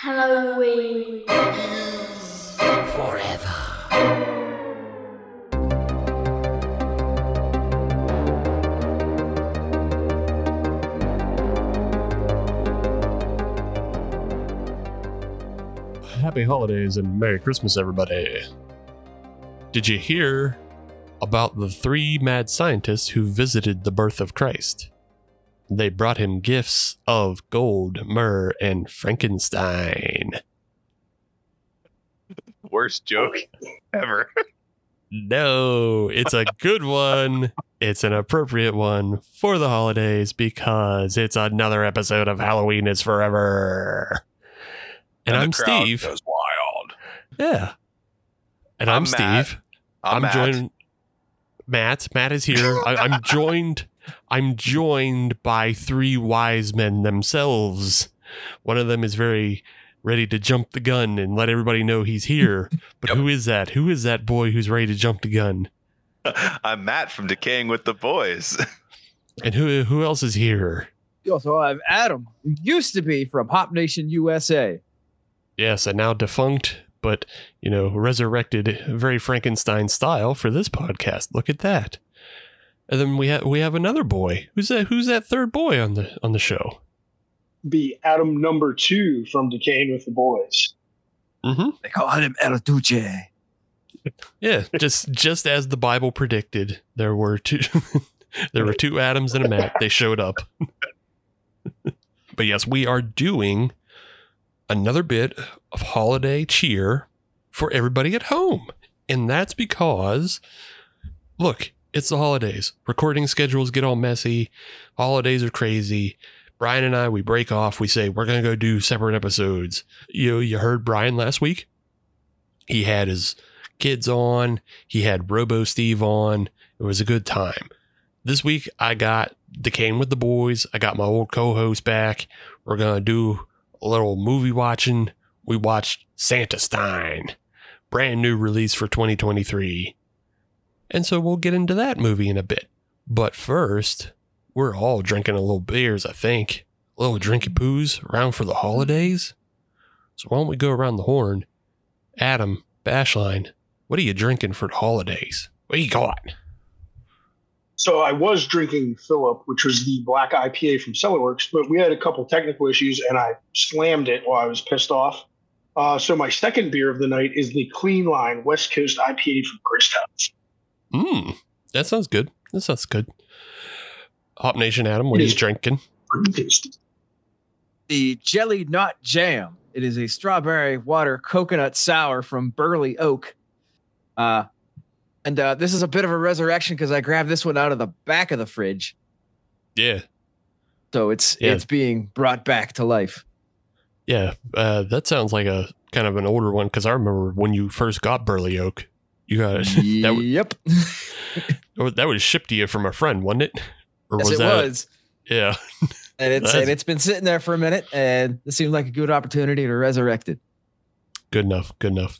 Halloween. Forever. Happy holidays and Merry Christmas, everybody. Did you hear about the three mad scientists who visited the birth of Christ? They brought him gifts of gold, myrrh, and Frankenstein. Worst joke ever. No, it's a good one. It's an appropriate one for the holidays because it's another episode of Halloween is Forever. And, the I'm Steve. Goes wild. Yeah. And I'm, I'm Matt. Steve. I'm, Matt. joined. Matt. Matt is here. I, I'm joined. I'm joined by three wise men themselves. One of them is very ready to jump the gun and let everybody know he's here. But Yep. who is that? Who is that boy who's ready to jump the gun? I'm Matt from Decayin' with the Boys. And who who else is here? You also have Adam, who used to be from Hop Nation USA. Yes, and now defunct, but you know, resurrected very Frankenstein style for this podcast. Look at that. And then we have we have another boy. Who's that who's that third boy on the on the show? be Adam number two from Decayin' with the Boys. Mm-hmm. They call him El Duce. Yeah, just just as the Bible predicted, there were two there were two Adams and a Matt. They showed up. but yes, we are doing another bit of holiday cheer for everybody at home. And that's because look, it's the holidays. Recording schedules get all messy. Holidays are crazy. Brian and I, we break off. We say we're gonna go do separate episodes. You you heard Brian last week. He had his kids on. He had Robo Steve on. It was a good time. This week I got Decayin' with the boys. I got my old co-host back. We're gonna do a little movie watching. We watched Santastein, brand new release for 2023. And so we'll get into that movie in a bit. But first, we're all drinking a little beers, I think. A little drinky poos around for the holidays. So why don't we go around the horn? Adam, Bashline, what are you drinking for the holidays? What you got? So I was drinking Philip, which was the black IPA from Cellarworks, but we had a couple technical issues and I slammed it while I was pissed off. Uh, so my second beer of the night is the Clean Line West Coast IPA from Grist House. Mmm, that sounds good. That sounds good. Hop Nation Adam, what It are you drinking? The Jelly Nut Jam. It is a strawberry water coconut sour from Burley Oak. Uh, and uh, this is a bit of a resurrection because I grabbed this one out of the back of the fridge. Yeah, So it's Yeah. it's being brought back to life. yeah. Uh, that sounds like a kind of an older one because I remember when you first got Burley Oak, you got that. w- yep. That was shipped to you from a friend, wasn't it? Or yes, it that? was. Yeah. And it's and it's been sitting there for a minute, and it seemed like a good opportunity to resurrect it. Good enough. Good enough.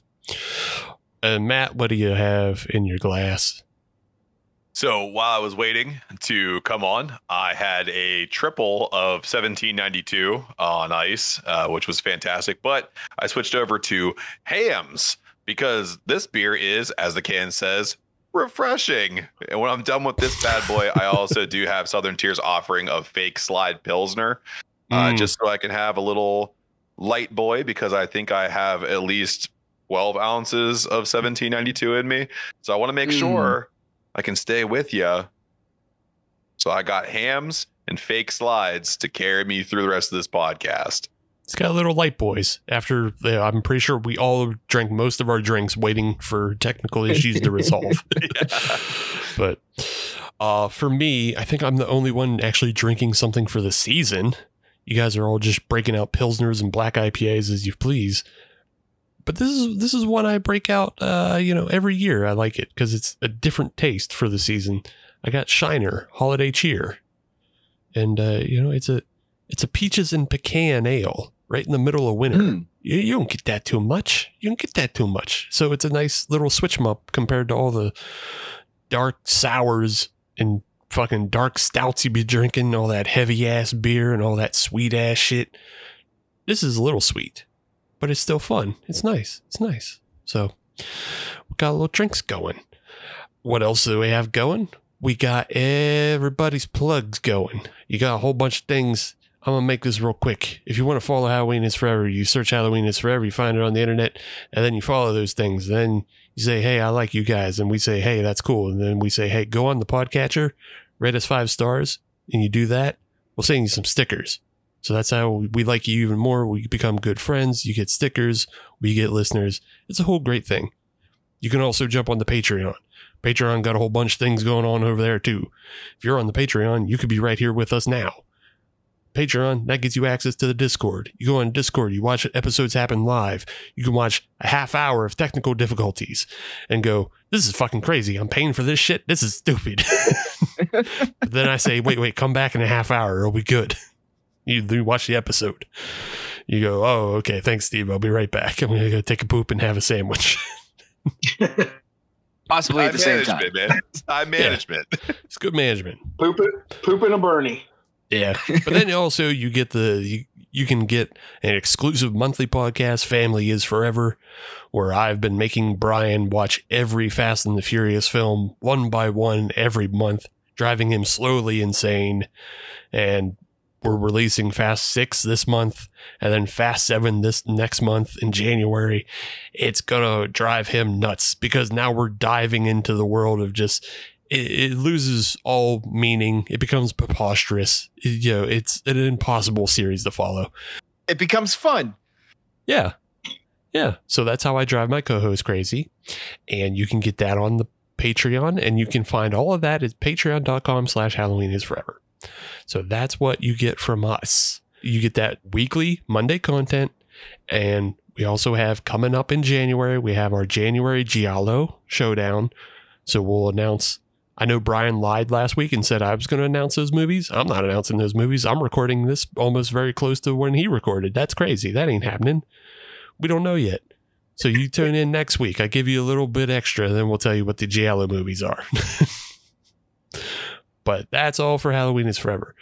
And Matt, what do you have in your glass? So while I was waiting to come on, I had a triple of 1792 on ice, uh, which was fantastic. But I switched over to Hamm's because this beer is, as the can says, refreshing. And when I'm done with this bad boy, I also do have Southern Tier's offering of fake slide pilsner, uh, Mm. just so I can have a little light boy because I think I have at least 12 ounces of 1792 in me. So I want to make Mm. sure I can stay with you. So I got Hamm's and fake slides to carry me through the rest of this podcast. It's got a little light boys. After the, I'm pretty sure we all drank most of our drinks waiting for technical issues to resolve. but uh, for me, I think I'm the only one actually drinking something for the season. You guys are all just breaking out pilsners and black IPAs as you please. But this is this is one I break out, uh, you know, every year. I like it because it's a different taste for the season. I got Shiner Holiday Cheer, and uh, you know, it's a it's a peaches and pecan ale right in the middle of winter. Mm. You, you don't get that too much. You don't get that too much. So it's a nice little switch up compared to all the dark sours and fucking dark stouts you be drinking, all that heavy ass beer and all that sweet ass shit. This is a little sweet. but it's still fun. It's nice. It's nice. So we got a little drinks going. What else do we have going? We got everybody's plugs going. You got a whole bunch of things. I'm gonna make this real quick. If you want to follow Halloween is Forever, you search Halloween is Forever, you find it on the internet, and then you follow those things. Then you say, Hey, I like you guys, and we say, Hey, that's cool. And then we say, Hey, go on the podcatcher, rate us five stars, and you do that, we'll send you some stickers. So that's how we like you even more. We become good friends. You get stickers. We get listeners. It's a whole great thing. You can also jump on the Patreon. Patreon got a whole bunch of things going on over there too. If you're on the Patreon, you could be right here with us now. Patreon, that gets you access to the Discord. You go on Discord, you watch episodes happen live. You can watch a half hour of technical difficulties and go, this is fucking crazy. I'm paying for this shit. This is stupid. then I say, wait, wait, come back in a half hour. It'll be good. You, you watch the episode. You go, oh, okay, thanks, Steve. I'll be right back. I'm going to go take a poop and have a sandwich. Possibly at the same time. management, man. Time management. it's good management. Poop it, poop in a Bernie. Yeah. But then also you get the you, you can get an exclusive monthly podcast, Family is Forever, where I've been making Brian watch every Fast and the Furious film one by one every month, driving him slowly insane. And we're releasing Fast 6 this month and then Fast 7 this next month in January. It's to drive him nuts because now we're diving into the world of just it, it loses all meaning. It becomes preposterous. It- you know, it's an impossible series to follow. It becomes fun. Yeah. Yeah. So that's how I drive my co-host crazy. And you can get that on the Patreon and you can find all of that at patreon.com slash Halloween is forever. So that's what you get from us. You get that weekly Monday content. And we also have coming up in January, we have our January Giallo showdown. So we'll announce I know Brian lied last week and said I was going to announce those movies. I'm not announcing those movies. I'm recording this almost very close to when he recorded. That's crazy. That ain't happening. We don't know yet. So you tune in next week. I give you a little bit extra, then we'll tell you what the Giallo movies are. but that's all for Halloween is Forever.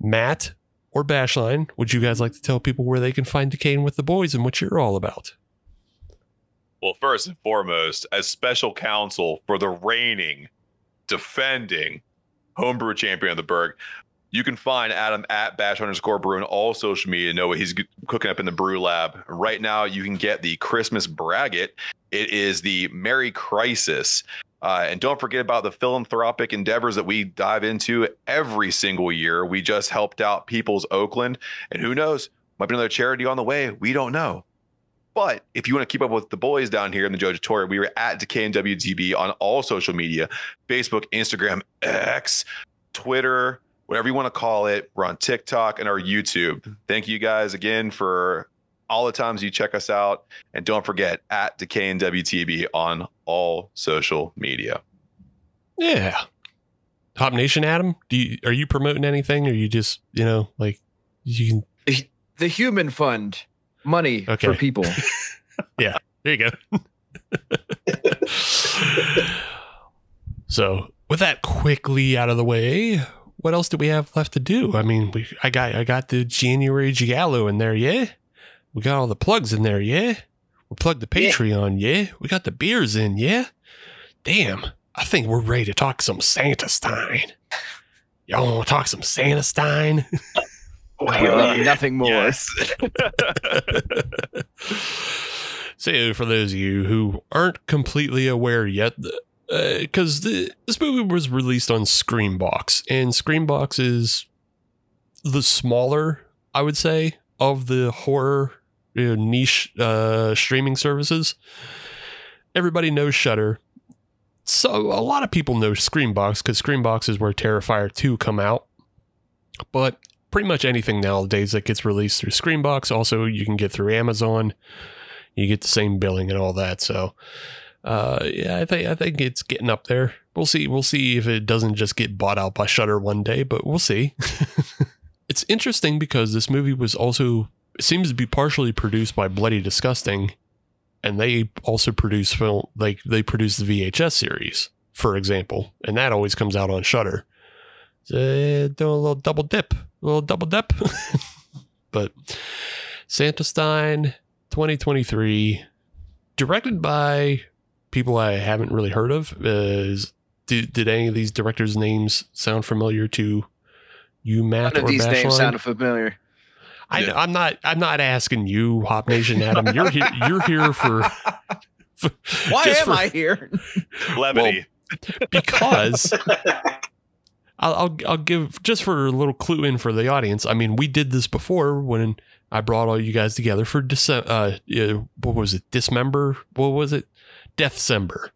Matt or Bashline, would you guys like to tell people where they can find Decayin' with the Boys and what you're all about? Well, first and foremost, as special counsel for the reigning, defending homebrew champion of the Burgh, you can find Adam at bash underscore brew on all social media know what he's cooking up in the brew lab. Right now, you can get the Christmas braggot. It is the Merry Crisis. Uh, and don't forget about the philanthropic endeavors that we dive into every single year. We just helped out People's Oakland, and who knows, might be another charity on the way. We don't know. But if you want to keep up with the boys down here in the Judge Tour, we were at DecayinWTB on all social media Facebook, Instagram, X, Twitter, whatever you want to call it. We're on TikTok and our YouTube. Thank you guys again for all the times you check us out. And don't forget at DecayinWTB on all social media. Yeah. Hop Nation, Adam, do you, are you promoting anything or you just, you know, like you can The Human Fund, money Okay. for people. Yeah, there you go. so, with that quickly out of the way, what else do we have left to do? I mean, we, I got I got the January Giallo in there, yeah. We got all the plugs in there, yeah. We plugged the Yeah. Patreon, yeah. We got the beers in, yeah. Damn, I think we're ready to talk some Santastein. Y'all want to talk some Santastein? Really, nothing more. Yes. so for those of you who aren't completely aware yet because the this movie was released on screambox and screambox is the smaller i would say of the horror you know, niche uh, streaming services everybody knows Shudder so a lot of people know screambox because screambox is where terrifier 2 come out but pretty much anything nowadays that gets released through Screambox. Also, you can get through Amazon. You get the same billing and all that. So, uh, yeah, I think I think it's getting up there. We'll see. We'll see if it doesn't just get bought out by Shudder one day, but we'll see. it's interesting because this movie was also seems to be partially produced by Bloody Disgusting, and they also produce film like they produce the VHS series, for example, and that always comes out on Shudder. Uh, doing a little double dip, little double dip. but Santastein, 2023, directed by people I haven't really heard of. Is did, did any of these directors' names sound familiar to you, Matt None of or these names sound familiar. I, Yeah. I'm not. I'm not asking you, Hop Nation Adam. You're here. You're here for. for Why am for- I here? Levity. Because I'll, I'll I'll give just for a little clue in for the audience. I mean, we did this before when I brought all you guys together for December. Uh, what was it? Dismember? What was it? Deathcember.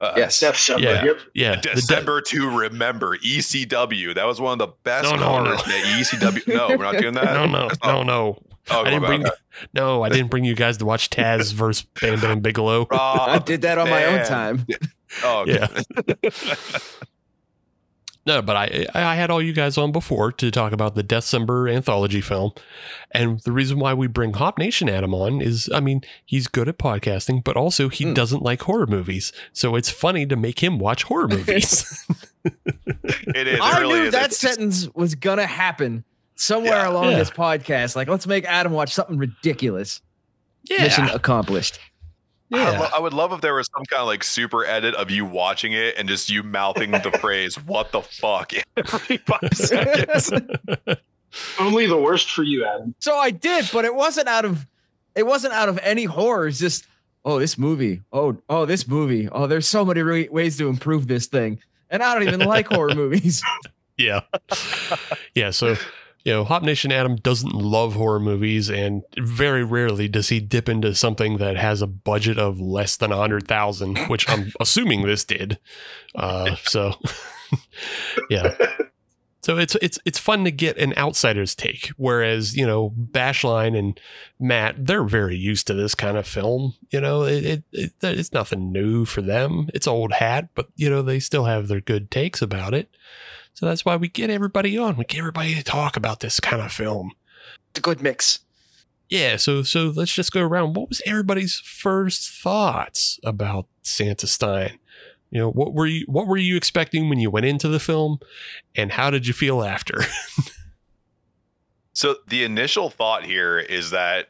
Uh, yes. Death Summer. Yeah. Yep. Yeah, the de- December to remember ECW. That was one of the best No, no, corners no. that ECW. No, we're not doing that. no, no, no, no. Oh, I didn't my bring. bad. No, I didn't bring you guys to watch Taz versus Bam Bam Bigelow. Oh, I did that on my own time. Oh, Yeah. No, but I I had all you guys on before to talk about the December anthology film, and the reason why we bring Hop Nation Adam on is, I mean, he's good at podcasting, but also he Hmm. doesn't like horror movies, so it's funny to make him watch horror movies. it is. It I really knew is. that It's- sentence was gonna happen somewhere Yeah. along Yeah. this podcast. Like, let's make Adam watch something ridiculous. Mission accomplished. I, lo- I would love if there was some kind of like super edit of you watching it and just you mouthing the phrase "What the fuck" every five seconds. Only the worst for you, Adam. So I did, but it wasn't out of it wasn't out of any horror. It's just oh this movie. Oh oh this movie. Oh there's so many re- ways to improve this thing. And I don't even like horror movies. Yeah. yeah. So, you know, Hop Nation Adam doesn't love horror movies, and very rarely does he dip into something that has a budget of less than a hundred thousand, which I'm assuming this did. Uh, so, yeah. So it's it's it's fun to get an outsider's take, whereas you know Bashline and Matt they're very used to this kind of film. You know, it, it, it it's nothing new for them. It's old hat, but you know they still have their good takes about it. So that's why we get everybody on. We get everybody to talk about this kind of film. It's a good mix. Yeah, so so let's just go around. What was everybody's first thoughts about Santastein? You know, what were you what were you expecting when you went into the film and how did you feel after? So the initial thought here is that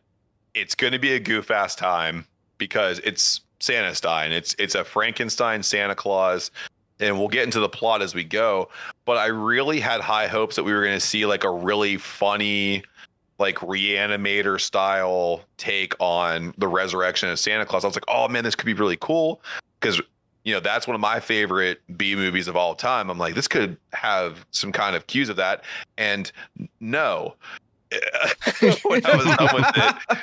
it's going to be a goof ass time because it's Santastein. It's it's a Frankenstein Santa Claus, and we'll get into the plot as we go. But I really had high hopes that we were going to see like a really funny, like reanimator style take on the resurrection of Santa Claus. I was like, oh man, this could be really cool because you know that's one of my favorite B movies of all time. I'm like, this could have some kind of cues of that, and no. when I was done with it,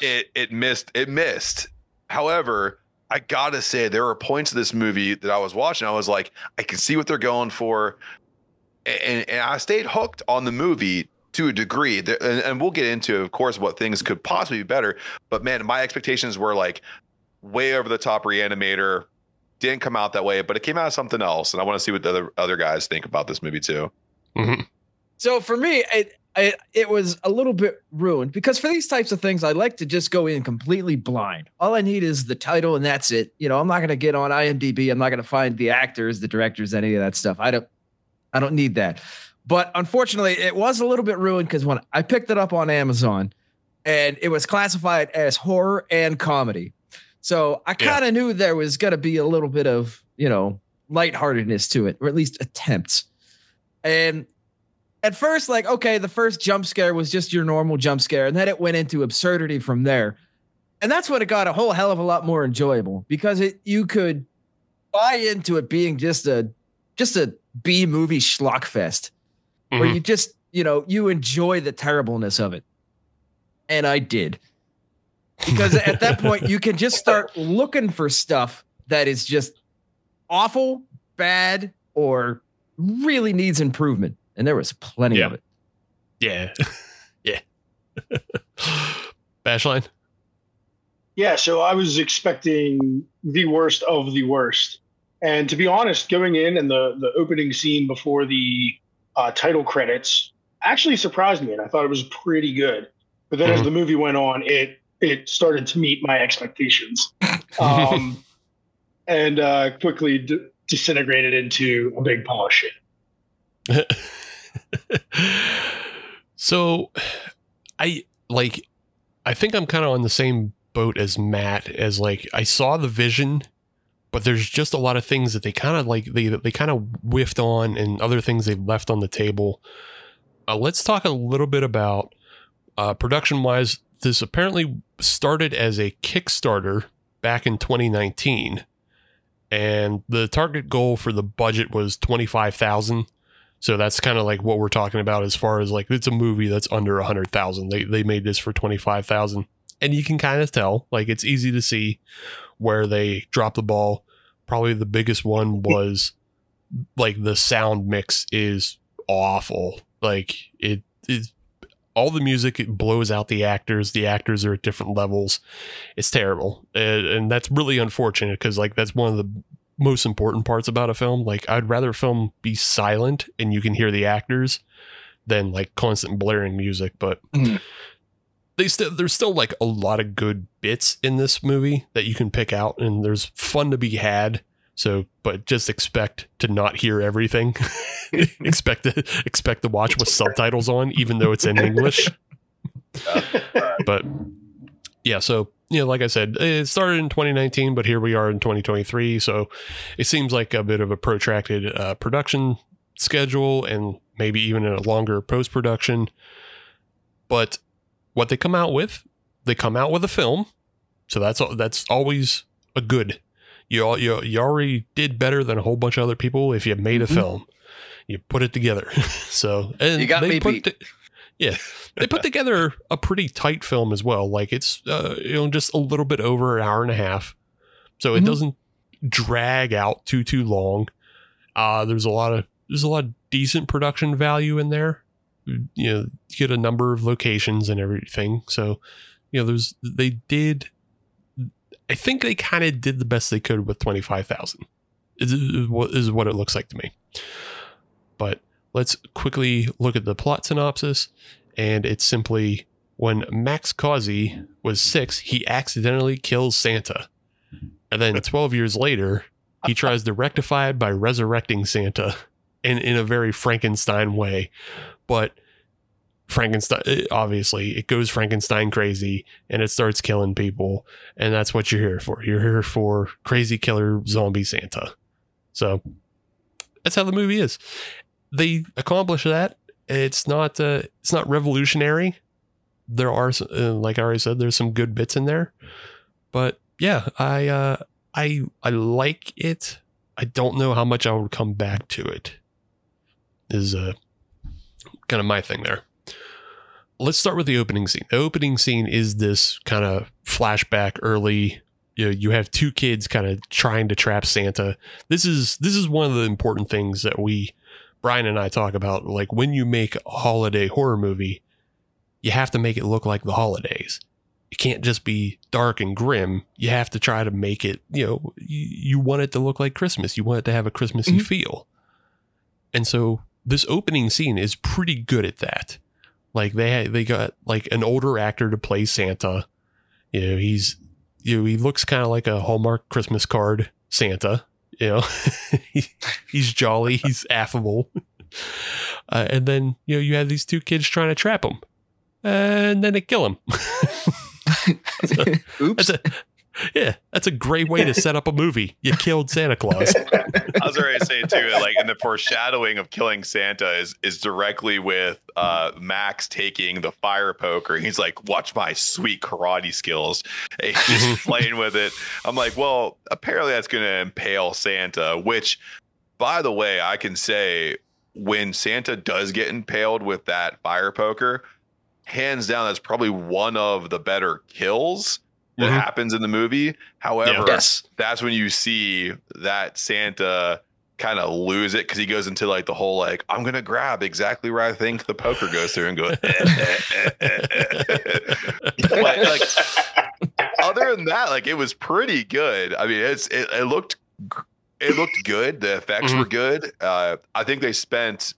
it it missed it missed. However, I gotta say there were points of this movie that I was watching. I was like, I can see what they're going for, and, and I stayed hooked on the movie to a degree. And, and we'll get into, of course, what things could possibly be better. But man, my expectations were like way over the top. Reanimator didn't come out that way, but it came out as something else. And I want to see what the other other guys think about this movie too. Mhm. So for me, it, it it was a little bit ruined because for these types of things, I like to just go in completely blind. All I need is the title and that's it. You know, I'm not going to get on IMDb. I'm not going to find the actors, the directors, any of that stuff. I don't I don't need that. But unfortunately, it was a little bit ruined because when I picked it up on Amazon, and it was classified as horror and comedy. So I kind of knew there was going to be a little bit of you know lightheartedness to it, or at least attempts. And at first, like, okay, the first jump scare was just your normal jump scare, and then it went into absurdity from there. And that's when it got a whole hell of a lot more enjoyable because it you could buy into it being just a just a B movie schlock fest where Mhm. you just, you know, you enjoy the terribleness of it. And I did. Because at that point you can just start looking for stuff that is just awful, bad, or really needs improvement. And there was plenty Yeah. of it. Yeah. yeah. Bashline? Yeah, so I was expecting the worst of the worst. And to be honest, going in and the, the opening scene before the uh, title credits actually surprised me, and I thought it was pretty good. But then as Mhm. the movie went on, it it started to meet my expectations, um, and uh, quickly d- disintegrated into a big pile of shit. so I like I think I'm kind of on the same boat as Matt as like I saw the vision but there's just a lot of things that they kind of like they they kind of whiffed on and other things they've left on the table. Uh, let's talk a little bit about uh, production wise. This apparently started as a Kickstarter back in 2019, and the target goal for the budget was 25,000. So that's kind of like what we're talking about as far as like it's a movie that's under a 100,000. They they made this for 25,000, and you can kind of tell like it's easy to see where they dropped the ball. Probably the biggest one was like the sound mix is awful. Like it is all the music it blows out the actors. The actors are at different levels. It's terrible, and, and that's really unfortunate because like that's one of the most important parts about a film. Like I'd rather a film be silent and you can hear the actors than like constant blaring music. But Mhm. they still there's still like a lot of good bits in this movie that you can pick out, and there's fun to be had. So, but just expect to not hear everything. expect to expect to watch with subtitles on, even though it's in English. but yeah, so you know, like I said, it started in 2019, but here we are in 2023. So it seems like a bit of a protracted uh, production schedule, and maybe even a longer post production. But what they come out with, they come out with a film, so that's that's always a good. You you, you already did better than a whole bunch of other people if you made a Mhm. film. You put it together. so and You got they me put beat. the- yeah, they put together a pretty tight film as well. Like it's uh, you know just a little bit over an hour and a half, so it Mhm. doesn't drag out too too long. Uh, there's a lot of there's a lot of decent production value in there. You know, you get a number of locations and everything. So, you know, there's they did. I think they kind of did the best they could with twenty five thousand. Is is what it looks like to me. But let's quickly look at the plot synopsis, and it's simply when Max Causey was six, he accidentally kills Santa, and then twelve years later, he tries to rectify it by resurrecting Santa, in in a very Frankenstein way, but. Frankenstein, obviously, it goes Frankenstein crazy and it starts killing people. And that's what you're here for. You're here for crazy killer zombie Santa. So that's how the movie is. They accomplish that. It's not, uh, it's not revolutionary. There are, uh, like I already said, there's some good bits in there. But yeah, I, uh, I, I like it. I don't know how much I would come back to it. Is uh, kind of my thing there let's start with the opening scene. The opening scene is this kind of flashback early. You know, you have two kids kind of trying to trap Santa. This is this is one of the important things that we Brian and I talk about. Like when you make a holiday horror movie, you have to make it look like the holidays. It can't just be dark and grim. You have to try to make it, you know, you, you want it to look like Christmas. You want it to have a Christmassy Mhm. feel. And so this opening scene is pretty good at that. Like they they got like an older actor to play Santa. You know, he's you know, he looks kind of like a Hallmark Christmas card Santa. You know, He- he's jolly, he's affable. Uh, and then you know you have these two kids trying to trap him, and then they kill him. Oops. That's a yeah, that's a great way to set up a movie. You killed Santa Claus. I was already saying too, like, and the foreshadowing of killing Santa is is directly with uh, Max taking the fire poker. He's like, "Watch my sweet karate skills." And he's just playing with it. I'm like, well, apparently that's going to impale Santa. Which, by the way, I can say when Santa does get impaled with that fire poker, hands down, that's probably one of the better kills that Mhm. happens in the movie. However, yes. that's when you see that Santa kind of lose it because he goes into like the whole like I'm gonna grab exactly where I think the poker goes through and go. but like other than that, like it was pretty good. I mean, it's it, it looked it looked good. The effects Mhm. were good. Uh, I think they spent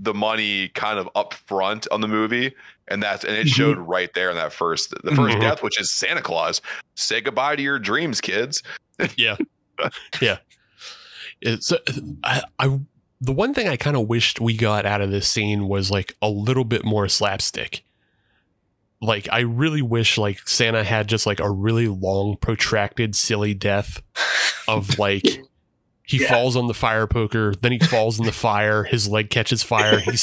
the money kind of up front on the movie and that's and it Mhm. showed right there in that first the 1st Mhm. death which is santa claus say goodbye to your dreams kids yeah, yeah. It's uh, I, I the one thing I kind of wished we got out of this scene was like a little bit more slapstick. like I really wish like Santa had just like a really long, protracted, silly death of like he Yeah. falls on the fire poker, then he falls in the fire, his leg catches fire, he's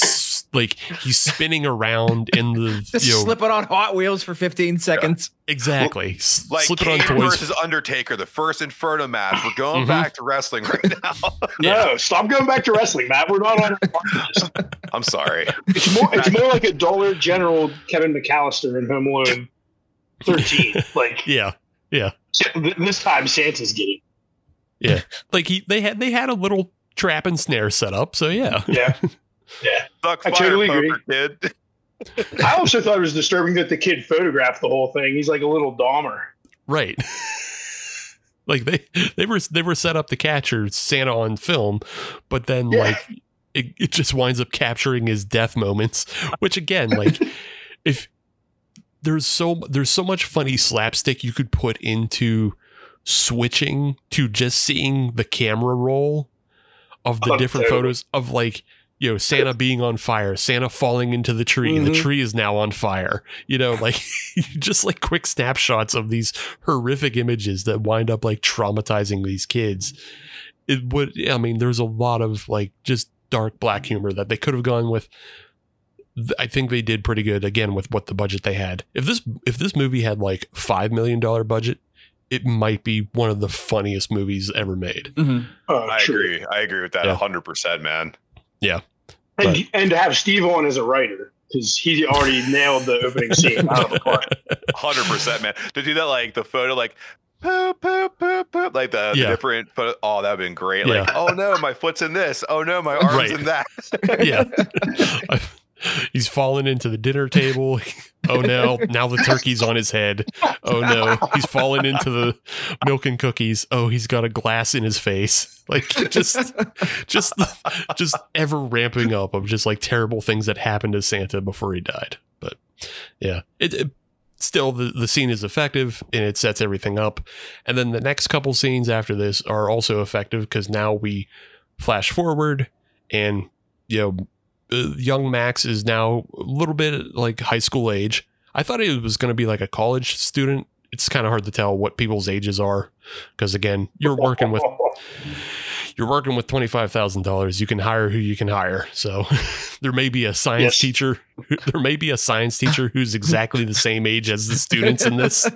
like he's spinning around in the Just you know slipping on Hot Wheels for 15 seconds. exactly s- Like slipping Kane on toys. versus Undertaker, the first Inferno match. We're going Mhm. back to wrestling right now. No, stop going back to wrestling, Matt. We're not on. I'm sorry. It's more. It's more like a Dollar General Kevin McAllister in Home Alone 13. Like Yeah, yeah. this time, Santa's getting. Yeah, like he they had they had a little trap and snare set up, so yeah. Yeah. Yeah. Suck I fire totally poker, kid. I also thought it was disturbing that the kid photographed the whole thing. He's like a little Dahmer. Right. like they they were they were set up to capture Santa on film, but then Yeah. like it, it just winds up capturing his death moments, which again, like if there's so there's so much funny slapstick you could put into switching to just seeing the camera roll of the Oh, different totally. photos of like you know Santa being on fire, Santa falling into the tree, the Mhm. tree is now on fire. You know, like just like quick snapshots of these horrific images that wind up like traumatizing these kids. It would I mean there's a lot of like just dark black humor that they could have gone with. I think they did pretty good again with what the budget they had. If this if this movie had like 5 million dollar budget, it might be one of the funniest movies ever made. Oh, I true. agree. I agree with that Yeah. 100%, man. And, and to have Steve on as a writer because he already nailed the opening scene out of the park. 100%, man. To do that, like the photo, like, poop, poop, poop, poop, like the, the different photo. Oh, that would been great. Yeah. Like, oh no, my foot's in this. Oh no, my arm's Right. in that. yeah. He's fallen into the dinner table. Oh no, now the turkey's on his head. Oh no, he's fallen into the milk and cookies. Oh, he's got a glass in his face. Like just just just ever ramping up of just like terrible things that happened to Santa before he died. But yeah, it, it still the, the scene is effective and it sets everything up. And then the next couple scenes after this are also effective because now we flash forward and you know uh, young Max is now a little bit like high school age. I thought it was going to be like a college student. It's kind of hard to tell what people's ages are because again, you're working with you're working with twenty five thousand dollars. You can hire who you can hire. So there may be a science Yes. teacher. There may be a science teacher who's exactly the same age as the students in this.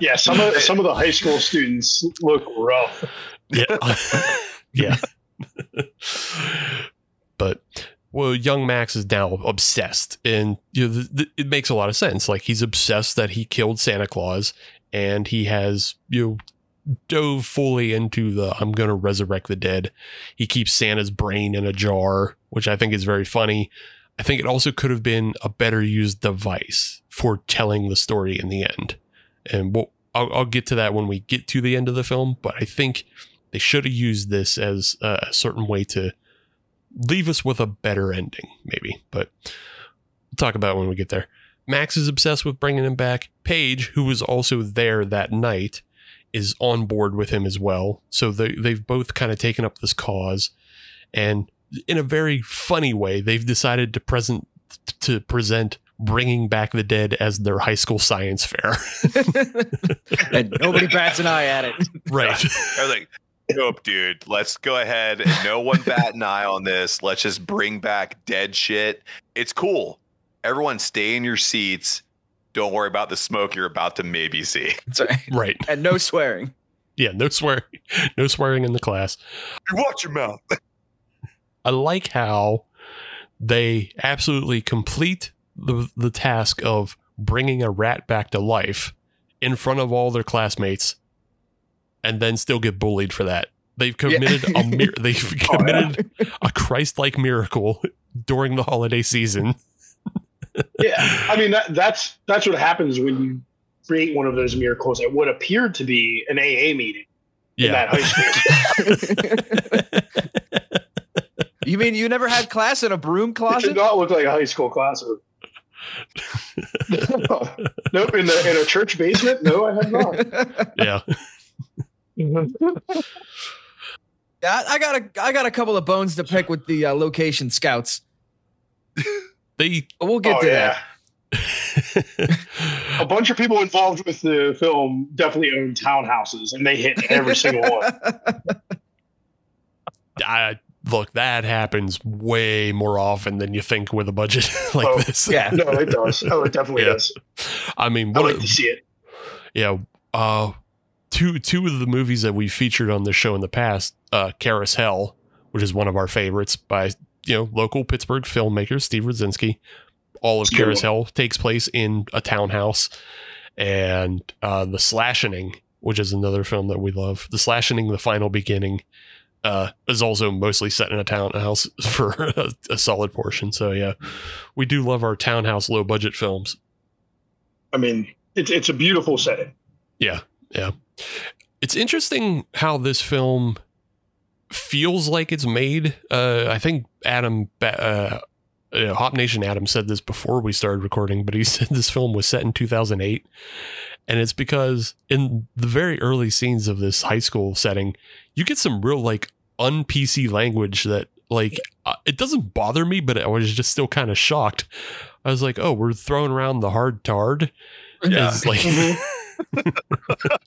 yeah, some of some of the high school students look rough. Yeah. yeah. But well, young Max is now obsessed, and you know, th- th- it makes a lot of sense. Like he's obsessed that he killed Santa Claus, and he has you know dove fully into the I'm going to resurrect the dead. He keeps Santa's brain in a jar, which I think is very funny. I think it also could have been a better used device for telling the story in the end, and we'll, I'll, I'll get to that when we get to the end of the film. But I think they should have used this as a certain way to leave us with a better ending, maybe. But we'll talk about it when we get there. Max is obsessed with bringing him back. Paige, who was also there that night, is on board with him as well. So they, they've both kind of taken up this cause, and in a very funny way, they've decided to present to present bringing back the dead as their high school science fair. and nobody bats an eye at it. right. I was like, nope, dude. Let's go ahead and no one bat an eye on this. Let's just bring back dead shit. It's cool. Everyone stay in your seats. Don't worry about the smoke you're about to maybe see. That's right. right. And no swearing. Yeah, no swearing, no swearing in the class. You watch your mouth. I like how they absolutely complete the the task of bringing a rat back to life in front of all their classmates, and then still get bullied for that. They've committed a mir- they've oh, committed a Christ-like miracle during the holiday season. Yeah, I mean that, that's that's what happens when you create one of those miracles at what appeared to be an AA meeting in that high school. You mean you never had class in a broom It did closet? not look like a high school classroom. nope, in the in a church basement. No, I have not. yeah. Yeah, I got a I got a couple of bones to pick with the uh, location scouts. They But we'll get oh to yeah, that. A bunch of people involved with the film definitely own townhouses, and they hit every single one. I, look, that happens way more often than you think with a budget like Oh, this. Yeah. No, it does. Oh, it definitely Yeah. does. I mean, I what, like to see it. yeah, uh, two two of the movies that we featured on the show in the past, uh, Carousel, which is one of our favorites by you know local Pittsburgh filmmaker Steve Rudzinski. All of a good takes place in a townhouse, and uh, the Slashing, which is another film that we love. The Slashing, the final beginning, uh, is also mostly set in a townhouse for a, a solid portion. So yeah, we do love our townhouse low budget films. I mean, it's it's a beautiful setting. Yeah, yeah. It's interesting how this film feels like it's made. Uh, I think Adam, uh, uh, Hop Nation Adam said this before we started recording, but he said this film was set in 2008. And it's because in the very early scenes of this high school setting, you get some real like un PC language that like uh, it doesn't bother me, but I was just still kind of shocked. I was like, oh, we're throwing around the hard tard. Yeah. It's like,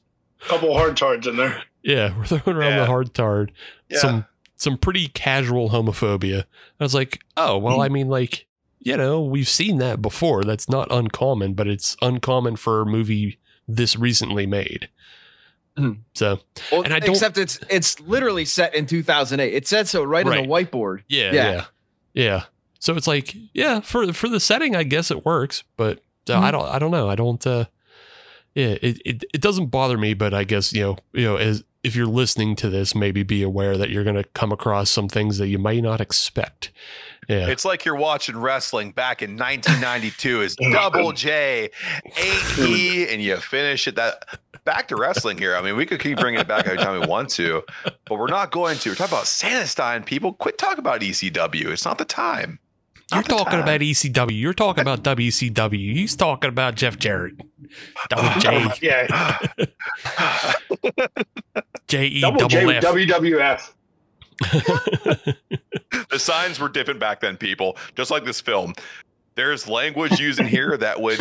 couple hard tards in there. Yeah, we're throwing around Yeah. the hard tard. Yeah. Some some pretty casual homophobia. I was like, oh well, I mean, like you know, we've seen that before. That's not uncommon, but it's uncommon for a movie this recently made. Mhm. So Well, And I don't- except it's it's literally set in 2008. It said so right, on the whiteboard. yeah, Yeah. yeah, yeah, So it's like, yeah, for for the setting, I guess it works, but uh, I Mhm. don't, I don't know. I don't. uh Yeah, it, it it doesn't bother me, but I guess you know, you know, as if you're listening to this, maybe be aware that you're going to come across some things that you might not expect. Yeah. It's like you're watching wrestling back in 1992 is Double J, eight E, and you finish it. That back to wrestling here. I mean, we could keep bringing it back every time we want to, but we're not going to. We're talking about Santastein. People, quit talking about ECW. It's not the time. You're the talking time. about ECW. You're talking about WCW. He's talking about Jeff Jarrett. Double J, Yeah, J E double J double with F. WWF. the signs were different back then, people. Just like this film. There's language used in here that would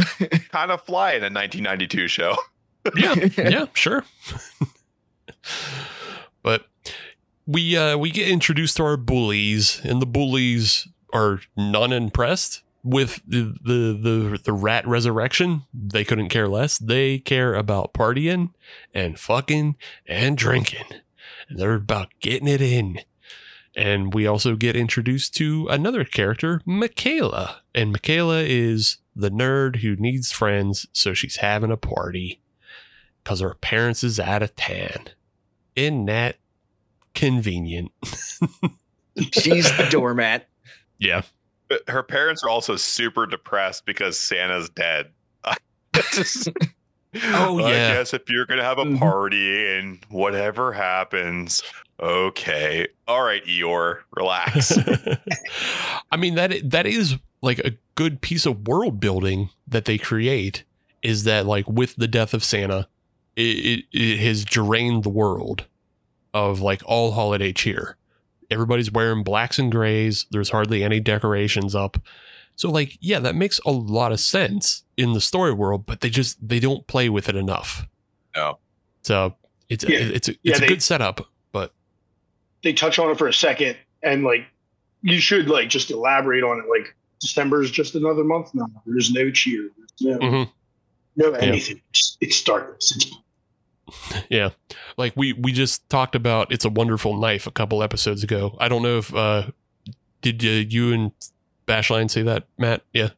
kind of fly in a 1992 show. yeah, yeah, sure. but we uh we get introduced to our bullies, and the bullies are none impressed with the the the, the rat resurrection. They couldn't care less. They care about partying and fucking and drinking. And they're about getting it in. And we also get introduced to another character, Michaela. And Michaela is the nerd who needs friends, so she's having a party because her parents is out of town. Isn't that convenient? She's the doormat. Yeah. But her parents are also super depressed because Santa's dead. Oh, I yeah. guess if you're gonna have a Mhm. party and whatever happens, okay. All right, Eeyore, relax. I mean that that is like a good piece of world building that they create is that like with the death of Santa it, it, it has drained the world of like all holiday cheer. Everybody's wearing blacks and grays. There's hardly any decorations up. So like yeah, that makes a lot of sense in the story world, but they just they don't play with it enough. No. So it's Yeah. it's a, Yeah, it's a they- good setup, but They touch on it for a second, and like you should like just elaborate on it. Like December is just another month now. There's no cheer. There's no, Mhm. no anything. It's, it's darkness. It's Yeah. Like we we just talked about it's a wonderful knife a couple episodes ago. I don't know if uh did uh, you and Bashline see that, Matt? Yeah.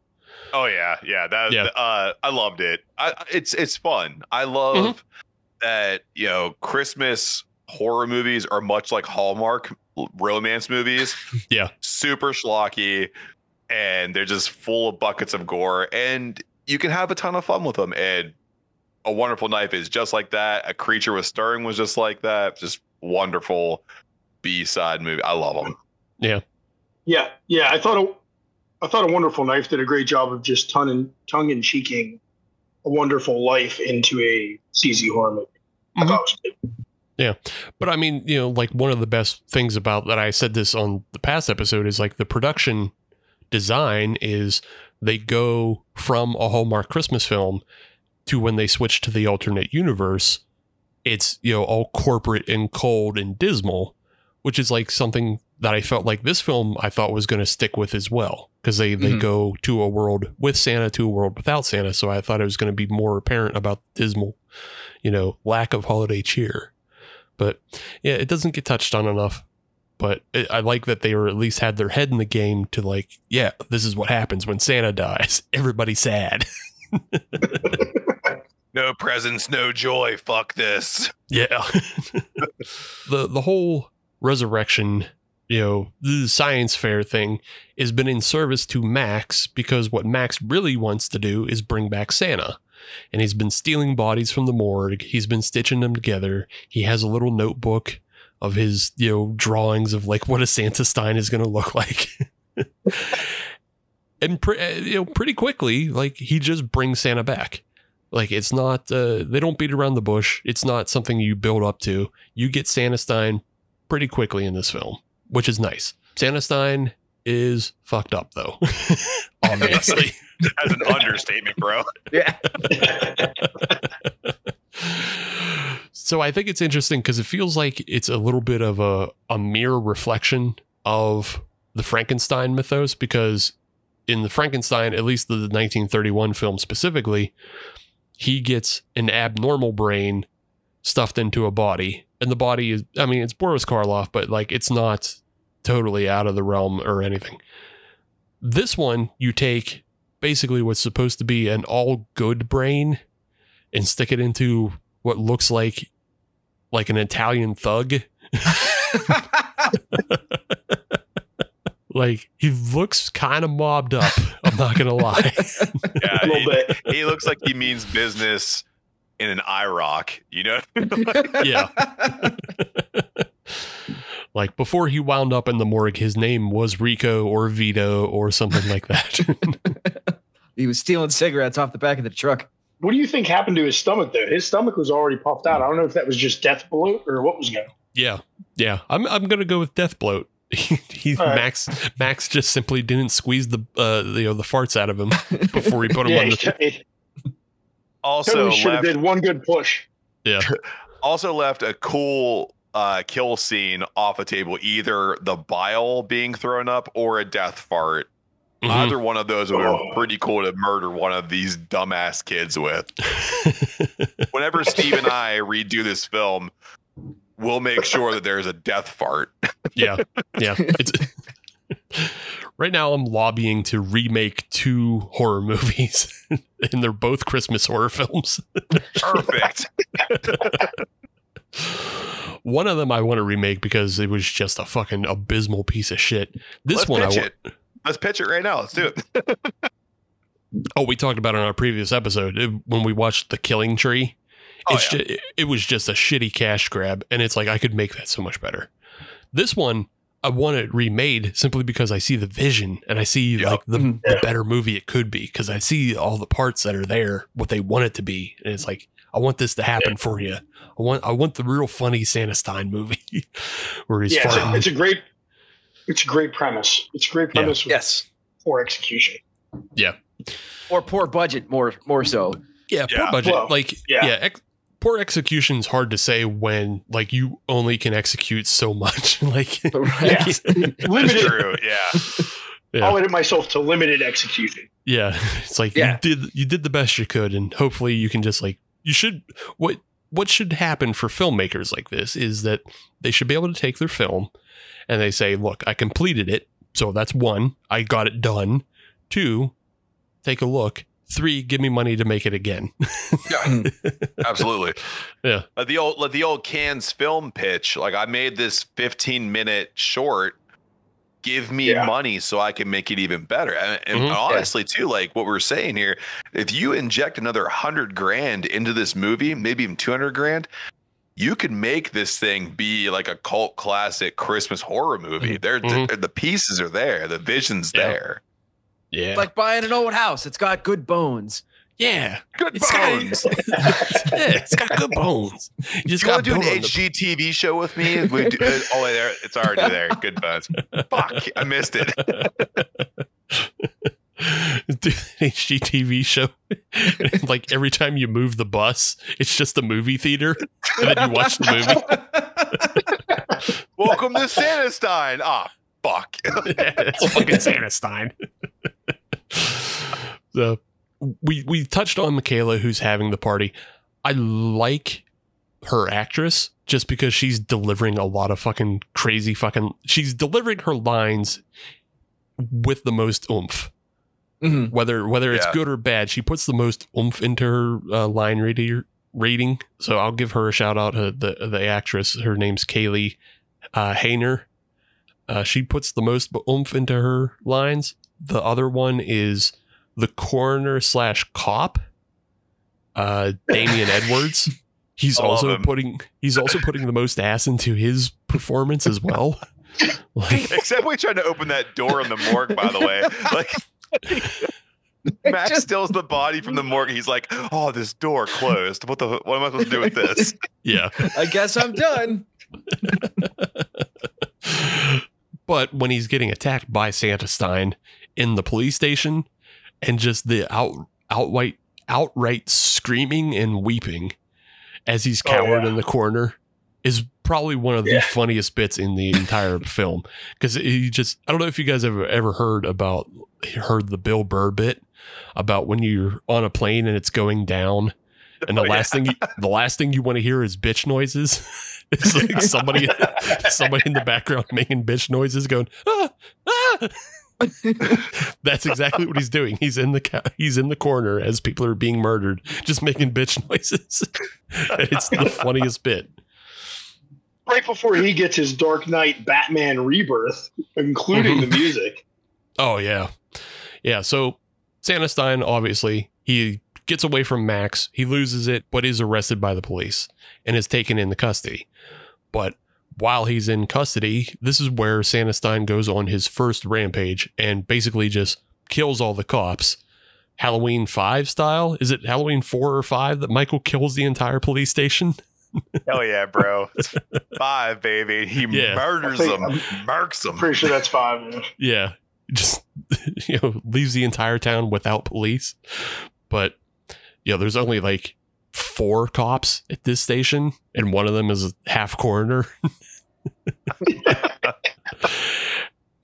Oh yeah, yeah. That Yeah. uh I loved it. I it's it's fun. I love Mm-hmm. that, you know, Christmas horror movies are much like Hallmark romance movies. Yeah. Super schlocky and they're just full of buckets of gore and you can have a ton of fun with them and a wonderful knife is just like that. A creature was stirring was just like that. Just wonderful B-side movie. I love them. yeah, yeah. Yeah. I thought a, I thought a wonderful knife did a great job of just tongue and tongue and cheeking a wonderful life into a CZ horror movie. I thought it mm-hmm. was good. But I mean, you know, like one of the best things about that I said this on the past episode is like the production design is they go from a Hallmark Christmas film to when they switch to the alternate universe, it's you know all corporate and cold and dismal, which is like something that I felt like this film I thought was going to stick with as well because they they Mhm. go to a world with Santa to a world without Santa, so I thought it was going to be more apparent about dismal, you know, lack of holiday cheer. But yeah, it doesn't get touched on enough. But it, I like that they were at least had their head in the game to like, yeah, this is what happens when Santa dies. Everybody's sad. No presents, no joy. Fuck this. Yeah. the the whole resurrection, you know, the science fair thing has been in service to Max because what Max really wants to do is bring back Santa. And he's been stealing bodies from the morgue. He's been stitching them together. He has a little notebook of his, you know, drawings of like what a Santastein is going to look like. and pre- uh, you know, pretty quickly, like he just brings Santa back. Like it's not uh, they don't beat around the bush. It's not something you build up to. You get Santastein pretty quickly in this film, which is nice. Santastein is fucked up though. Obviously. That's an understatement, bro. Yeah. so I think it's interesting because it feels like it's a little bit of a, a mirror reflection of the Frankenstein mythos because in the Frankenstein, at least the 1931 film specifically, he gets an abnormal brain stuffed into a body. And the body is, I mean, it's Boris Karloff, but like it's not totally out of the realm or anything. This one, you take basically what's supposed to be an all good brain and stick it into what looks like like an Italian thug. like he looks kind of mobbed up. I'm not gonna lie. Yeah, A little he, bit. he looks like he means business in an IROC. You know, yeah. like before he wound up in the morgue, his name was Rico or Vito or something like that. he was stealing cigarettes off the back of the truck. What do you think happened to his stomach though? His stomach was already puffed out. I don't know if that was just death bloat or what was going. on. yeah, yeah. I'm I'm gonna go with death bloat. He, he All right. Max Max just simply didn't squeeze the uh you know the farts out of him before he put him Yeah, on the he also should have did one good push. Yeah. Also left a cool uh, kill scene off a table. Either the bile being thrown up or a death fart. Mhm. Either one of those would have Oh. been pretty cool to murder one of these dumbass kids with. Whenever Steve and I redo this film, we'll make sure that there's a death fart. yeah yeah it's right now i'm lobbying to remake two horror movies and they're both christmas horror films Perfect. one of them i want to remake because it was just a fucking abysmal piece of shit this Let's one i want. Let's pitch it right now. Let's do it. oh we talked about it on our previous episode when we watched the killing tree Oh, it's yeah. ju- it was just a shitty cash grab and it's like i could make that so much better this one i want it remade simply because i see the vision and i see Yep. like the, Mhm. the better movie it could be because i see all the parts that are there what they want it to be and it's like i want this to happen for you i want i want the real funny Santastein movie where he's Yeah, it's a, farting. it's a great, it's a great premise. It's a great Yeah. premise with Yes. poor execution. Yeah, or poor budget, more more so. yeah, Yeah. poor budget Well, like yeah, yeah. ex- poor execution is hard to say when like you only can execute so much like Yeah. That's Limited. true. Yeah. Yeah. I'll limit myself to limited execution. Yeah, it's like Yeah. you did you did the best you could, and hopefully you can just like you should what what should happen for filmmakers like this is that they should be able to take their film and they say, look, I completed it, so that's one, I got it done. Two, take a look. Three, give me money to make it again. yeah, Absolutely. Yeah. Like the old like the old Cannes film pitch. Like I made this 15 minute short. Give me Yeah. money so I can make it even better. And, and Mhm. honestly, too, like what we're saying here, if you inject another hundred grand into this movie, maybe even 200 grand, you could make this thing be like a cult classic Christmas horror movie. There, Mhm. the, the pieces are there, the vision's Yeah. there. Yeah. Like buying an old house. It's got good bones. yeah. Good It's bones. got, yeah, it's got good bones. You just Do you got to do an bone the- HGTV show with me? We do, uh, oh, there, it's already there. Good bones. Fuck, I missed it. do an HGTV show. Like every time you move the bus, it's just a movie theater, and then you watch the movie. Welcome to Santastein. Ah, fuck. it's fucking Santastein. So we we touched on Michaela, who's having the party. I like her actress just because she's delivering a lot of fucking crazy fucking. She's delivering her lines with the most oomph. Mhm. Whether whether it's Yeah. good or bad, she puts the most oomph into her uh, line rating. Rating. So I'll give her a shout out. Uh, the the actress, her name's Kaylee uh, Hayner. Uh, she puts the most oomph into her lines. The other one is the coroner slash cop, uh, Damian Edwards. He's I also him. putting he's also putting the most ass into his performance as well. Like Except we tried to open that door in the morgue, by the way. Like Max Just- steals the body from the morgue. He's like, "Oh, this door closed. What the? What am I supposed to do with this?" yeah. I guess I'm done. but when he's getting attacked by Santastein in the police station and just the out outright outright screaming and weeping as he's Oh, cowered yeah. in the corner is probably one of the funniest bits in the entire film because he just I don't know if you guys have ever heard about heard the Bill Burr bit about when you're on a plane and it's going down and the Oh, yeah. last thing you, the last thing you want to hear is bitch noises. it's like somebody somebody in the background making bitch noises going ah, ah. That's exactly what he's doing. He's in the ca- he's in the corner as people are being murdered, just making bitch noises. It's the funniest bit. Right before he gets his Dark Knight Batman rebirth, including the mm-hmm. music. Oh yeah, yeah. So Santastein, obviously, he gets away from Max. He loses it, but is arrested by the police and is taken into custody. But while he's in custody, this is where Santastein goes on his first rampage and basically just kills all the cops. Halloween 5 style? Is it Halloween 4 or 5 that Michael kills the entire police station? Hell yeah, bro! It's five, baby. He Yeah. murders I think- them, marks them. Pretty sure that's five. yeah. Yeah. Just you know, leaves the entire town without police. But you know, there's only like four cops at this station, and one of them is a half coroner.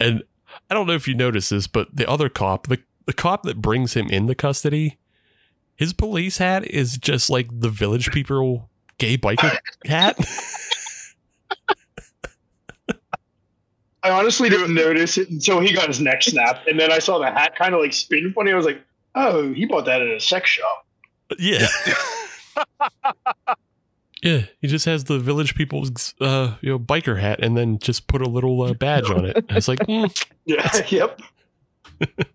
and I don't know if you noticed this, but the other cop, the, the cop that brings him into custody, his police hat is just like the village people gay biker hat. I honestly didn't notice it until he got his neck snapped, and then I saw the hat kind of like spin funny. I was like, "Oh, he bought that at a sex shop." Yeah. yeah, he just has the village people's uh you know biker hat and then just put a little uh, badge on it. And it's like mm, Yeah, yep.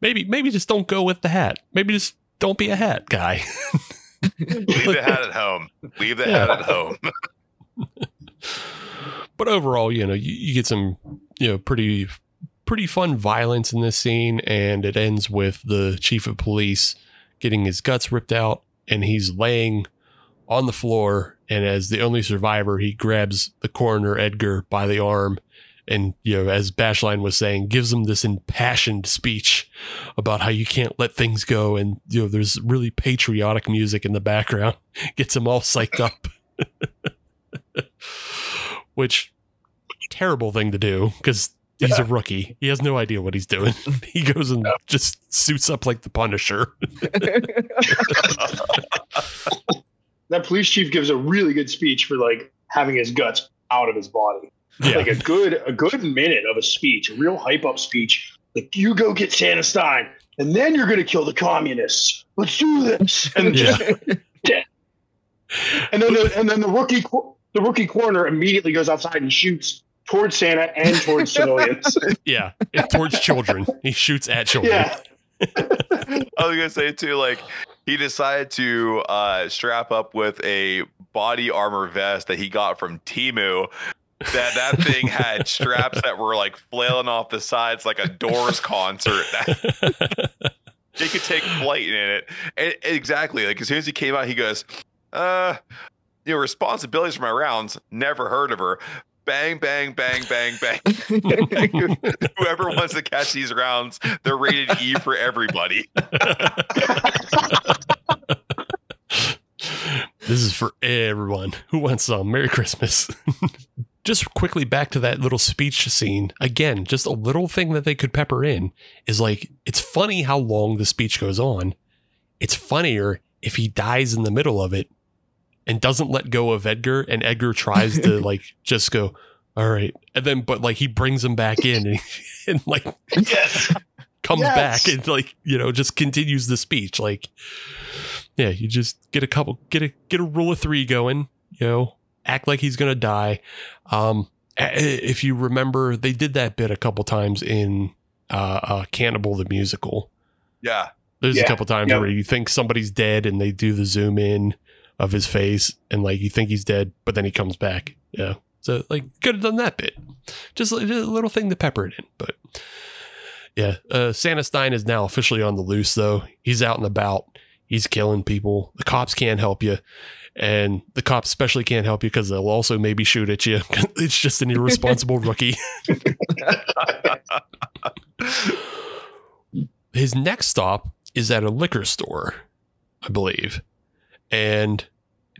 maybe maybe just don't go with the hat. Maybe just don't be a hat guy. Leave the hat at home. Leave the Yeah. hat at home. but overall, you know, you, you get some you know pretty pretty fun violence in this scene and it ends with the chief of police getting his guts ripped out and he's laying on the floor and as the only survivor he grabs the coroner edgar by the arm and you know as bashline was saying gives him this impassioned speech about how you can't let things go and you know there's really patriotic music in the background gets him all psyched up. Which terrible thing to do because he's a rookie he has no idea what he's doing he goes and just suits up like the punisher That police chief gives a really good speech for like having his guts out of his body. yeah Like a good a good minute of a speech, a real hype up speech. Like you go get Santastein, and then you're gonna kill the communists. Let's do this. And Yeah. and then the, and then the rookie the rookie corner immediately goes outside and shoots towards Santa and towards civilians. Yeah, and towards children. He shoots at children. yeah. I was gonna say too, like he decided to uh, strap up with a body armor vest that he got from Temu. That that thing had straps that were like flailing off the sides like a Doors concert. he could take flight in it. And exactly, like as soon as he came out, he goes, "Uh, you know, responsibilities for my rounds. Never heard of her." Bang, bang, bang, bang, bang. Whoever wants to catch these rounds, they're rated E for everybody. This is for everyone who wants some. Merry Christmas. just quickly back to that little speech scene. Again, just a little thing that they could pepper in is like, it's funny how long the speech goes on. It's funnier if he dies in the middle of it and doesn't let go of Edgar and Edgar tries to like just go, all right. And then, but like he brings him back in and, and like Yes. comes Yes. back and like you know just continues the speech like yeah you just get a couple get a get a rule of three going you know act like he's gonna die um if you remember they did that bit a couple times in uh, uh cannibal the musical Yeah. there's a couple times Yep. where you think somebody's dead and they do the zoom in of his face and like you think he's dead but then he comes back. Yeah. So like could have done that bit. Just a just a little thing to pepper it in but yeah. Uh Santastein is now officially on the loose though. He's out and about. He's killing people. The cops can't help you. And the cops especially can't help you because they'll also maybe shoot at you. It's just an irresponsible rookie. His next stop is at a liquor store, I believe. And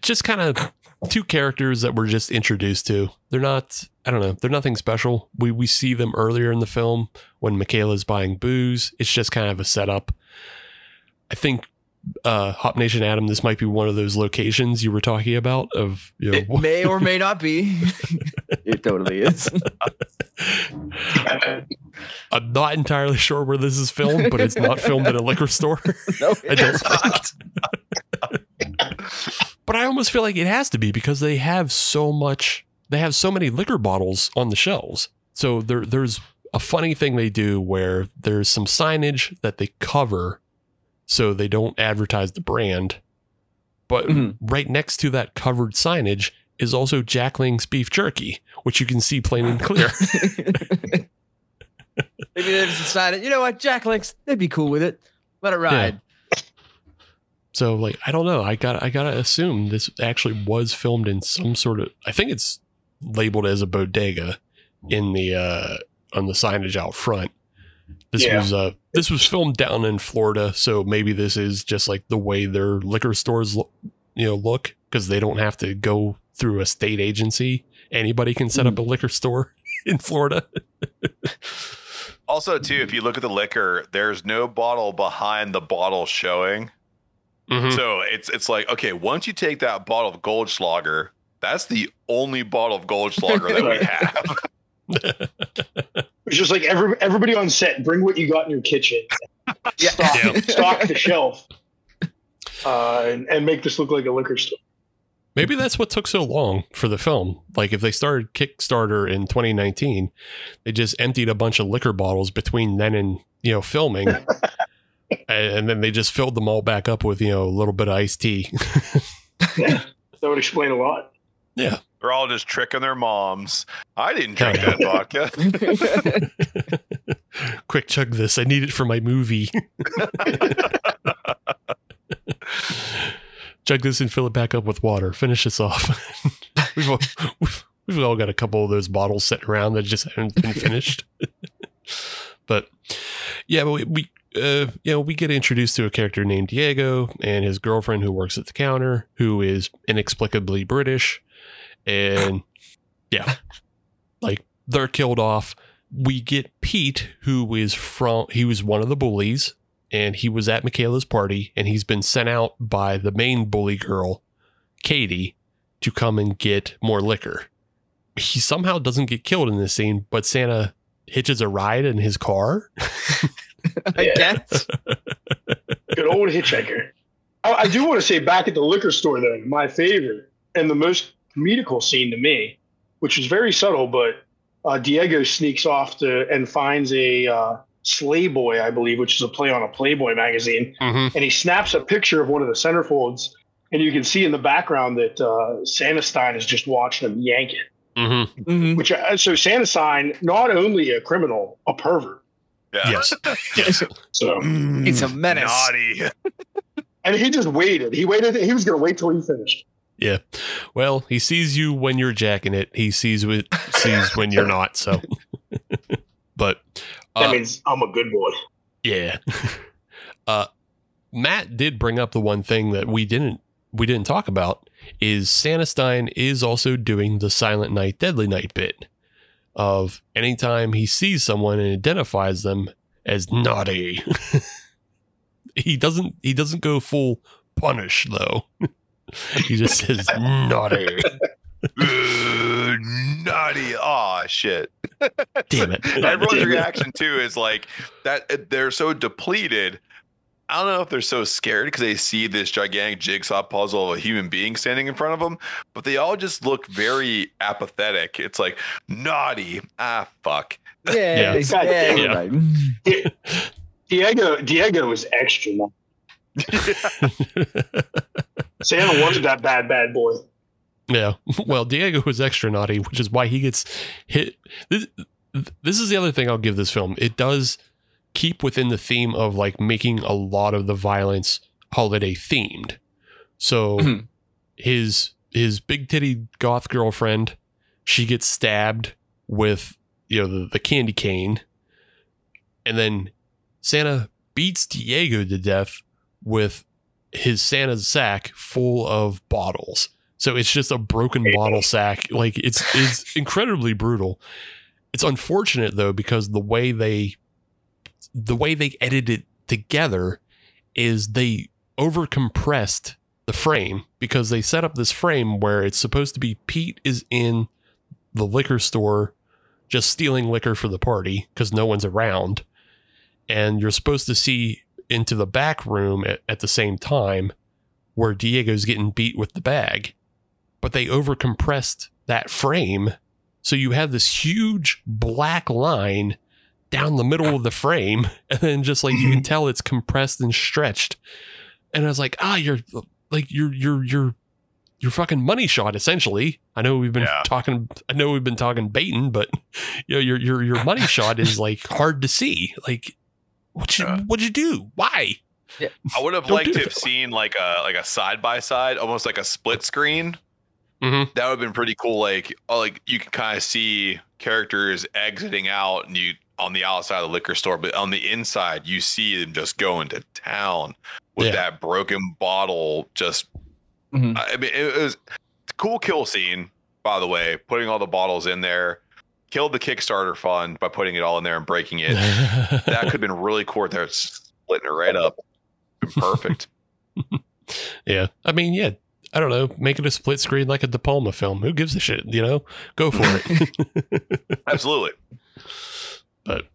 just kind of two characters that we're just introduced to. They're not, I don't know, they're nothing special. We we see them earlier in the film when Michaela's buying booze. It's just kind of a setup. I think uh Hop Nation Adam, this might be one of those locations you were talking about of you know It may or may not be. it totally is. I'm not entirely sure where this is filmed, but it's not filmed in a liquor store. Nope. I don't think. But I almost feel like it has to be because they have so much. They have so many liquor bottles on the shelves. So there, there's a funny thing they do where there's some signage that they cover, so they don't advertise the brand. But Mhm. right next to that covered signage is also Jack Link's beef jerky, which you can see plain and clear. Maybe they just decided, you know what, Jack Links, they'd be cool with it. Let it ride. So like I don't know. I got I gotta assume this actually was filmed in some sort of I think it's labeled as a bodega in the uh on the signage out front. This Yeah. was uh this was filmed down in Florida, so maybe this is just like the way their liquor stores lo- you know look because they don't have to go through a state agency. Anybody can set up a liquor store in Florida. Also, too, if you look at the liquor, there's no bottle behind the bottle showing. Mhm. So it's it's like, okay, once you take that bottle of Goldschlager, that's the only bottle of Goldschlager that we have. It's just like every, everybody on set, bring what you got in your kitchen. Yeah. Stock, Yeah. stock the shelf. Uh, and, and make this look like a liquor store. Maybe that's what took so long for the film. Like if they started Kickstarter in 2019, they just emptied a bunch of liquor bottles between then and you know filming, and, and then they just filled them all back up with you know a little bit of iced tea. That would explain a lot. yeah, They're all just tricking their moms. I didn't drink that vodka. quick chug this. I need it for my movie. chug this and fill it back up with water. Finish this off. we've, all, we've we've all got a couple of those bottles sitting around that just haven't been finished. but yeah, but we, we uh, you know we get introduced to a character named Diego and his girlfriend who works at the counter, who is inexplicably British, and yeah, like they're killed off. We get Pete, who is from he was one of the bullies, and he was at Michaela's party, and he's been sent out by the main bully girl, Katie, to come and get more liquor. He somehow doesn't get killed in this scene, but Santa hitches a ride in his car. I guess. Good old hitchhiker. I, I do want to say back at the liquor store, though, my favorite and the most comedical scene to me, which is very subtle, but uh, Diego sneaks off to and finds a uh, Slay Boy, I believe, which is a play on a Playboy magazine, Mm-hmm. and he snaps a picture of one of the centerfolds, and you can see in the background that uh, Santastein is just watching him yank it. Mm-hmm. Mhm. Which uh, so Santastein, not only a criminal, a pervert. Yeah. Yes. yes. So It's a menace. Naughty. and he just waited. He waited. He was going to wait till he finished. Yeah. Well, he sees you when you're jacking it. He sees what sees when you're not. So, but That uh, means I'm a good boy. yeah. uh, Matt did bring up the one thing that we didn't we didn't talk about is Santastein is also doing the Silent Night, Deadly Night bit of anytime he sees someone and identifies them as naughty. he doesn't he doesn't go full punish though. he just says naughty. Ugh, naughty. Aw, shit. Damn it. Everyone's reaction too is like that. They're so depleted. I don't know if they're so scared because they see this gigantic jigsaw puzzle of a human being standing in front of them, but they all just look very apathetic. It's like naughty. Ah, fuck. Yeah, Yeah. yeah, you're Yeah. right. Diego Diego was extra. now. Santa wanted that bad bad boy. Yeah. Well, Diego was extra naughty, which is why he gets hit. This, this is the other thing I'll give this film. It does keep within the theme of like making a lot of the violence holiday themed. So his his big titty goth girlfriend, she gets stabbed with you know the, the candy cane, and then Santa beats Diego to death with his Santa's sack full of bottles. So it's just a broken bottle sack. Like it's it's incredibly brutal. It's unfortunate though because the way they the way they edited it together is they overcompressed the frame because they set up this frame where it's supposed to be Pete is in the liquor store just stealing liquor for the party because no one's around. And you're supposed to see into the back room at, at the same time where Diego's getting beat with the bag. But they overcompressed that frame. So you have this huge black line down the middle of the frame. And then just like you can tell it's compressed and stretched. And I was like, ah, you're like, you're, you're, you're, you're fucking money shot essentially. I know we've been Yeah. talking, I know we've been talking baiting, but you know, your, your, your money shot is like hard to see. Like, what you, Yeah. what'd you do? Why? I would have liked to have seen like a like a side by side, almost like a split screen. Mhm. That would have been pretty cool. Like, oh, like you can kind of see characters exiting out, and you on the outside of the liquor store, but on the inside, you see them just going to town with Yeah. that broken bottle. Just, Mhm. I mean, it was a cool kill scene. By the way, putting all the bottles in there killed the Kickstarter fund by putting it all in there and breaking it. that could have been really cool. They're splitting it right up. Perfect. yeah. I mean, yeah. I don't know. Make it a split screen like a De Palma film. Who gives a shit? You know, go for it. Absolutely. But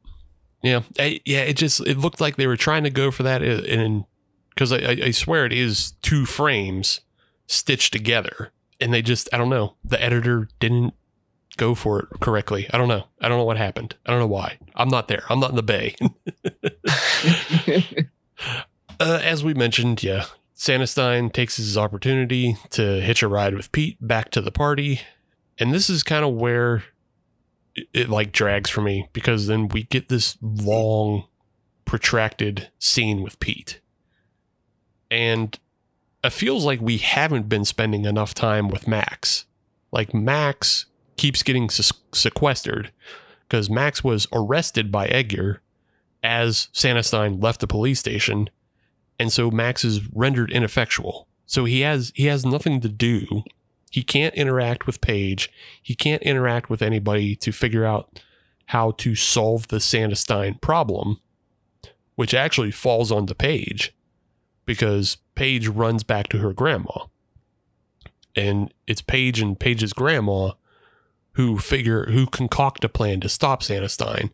yeah, I, yeah. It just it looked like they were trying to go for that, uh, and because I, I, swear it is two frames stitched together, and they just I don't know. The editor didn't go for it correctly. I don't know. I don't know what happened. I don't know why. I'm not there. I'm not in the bay. Uh, as we mentioned, yeah, Santastein takes his opportunity to hitch a ride with Pete back to the party, and this is kind of where it, like drags for me because then we get this long, protracted scene with Pete, and it feels like we haven't been spending enough time with Max. Like Max keeps getting sequestered because Max was arrested by Edgar as Santastein left the police station and so Max is rendered ineffectual. So he has he has nothing to do. He can't interact with Paige. He can't interact with anybody to figure out how to solve the Santastein problem, which actually falls onto Paige because Paige runs back to her grandma. And it's Paige and Paige's grandma who figure who concoct a plan to stop Santastein.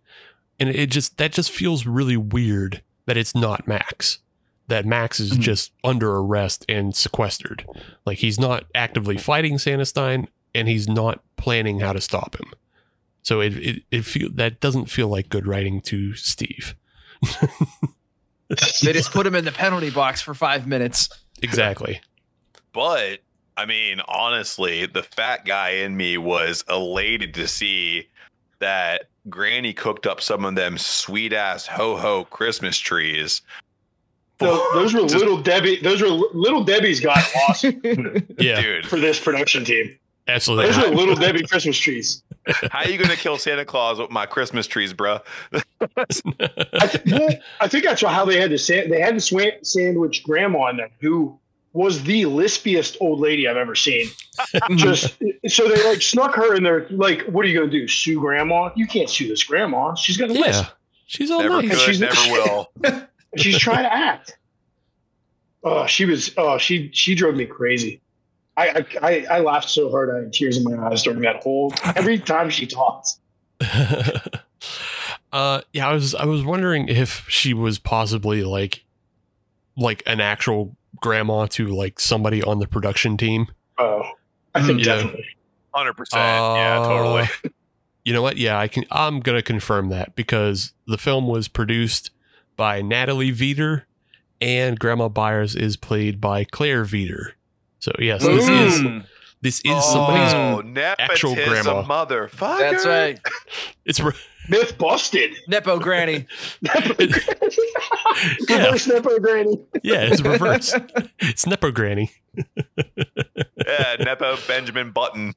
And it just that just feels really weird that it's not Max that Max is Mhm. just under arrest and sequestered. Like he's not actively fighting Santastein and he's not planning how to stop him. So it it, it feel that doesn't feel like good writing to Steve. they just put him in the penalty box for five minutes. Exactly. But I mean, honestly, the fat guy in me was elated to see that Granny cooked up some of them sweet ass ho ho Christmas trees tho- those were little Debbie. Those were little Debbie's got lost Yeah, Dude, for this production team. absolutely. Those are little Debbie Christmas trees. how are you gonna kill Santa Claus with my Christmas trees, bro? I, th- I think that's how they had to say they had to swa- sandwich grandma in there, who was the lispiest old lady I've ever seen. Just so they like snuck her in there. Like, what are you gonna do? Sue grandma? You can't sue this grandma. She's gonna lisp. she's all Never nice. could, She's- never will. She's trying to act. Oh, she was. Oh, she she drove me crazy. I I, I, I laughed so hard I had tears in my eyes during that whole. Every time she talks. uh, yeah, I was I was wondering if she was possibly like like an actual grandma to like somebody on the production team. Oh, I think Yeah. definitely. Hundred percent. Yeah, Uh, totally. You know what? Yeah, I can. I'm gonna confirm that because the film was produced by Natalie Veeder, and Grandma Byers is played by Claire Veeder. So yes, this is this is oh, somebody's. oh, nepotism, actual grandma. motherfucker. That's right. It's re- Myth busted. Nepo Granny. Reverse Nepo Granny. yeah, it's reverse. it's Nepo Granny. Yeah, Nepo Benjamin Button.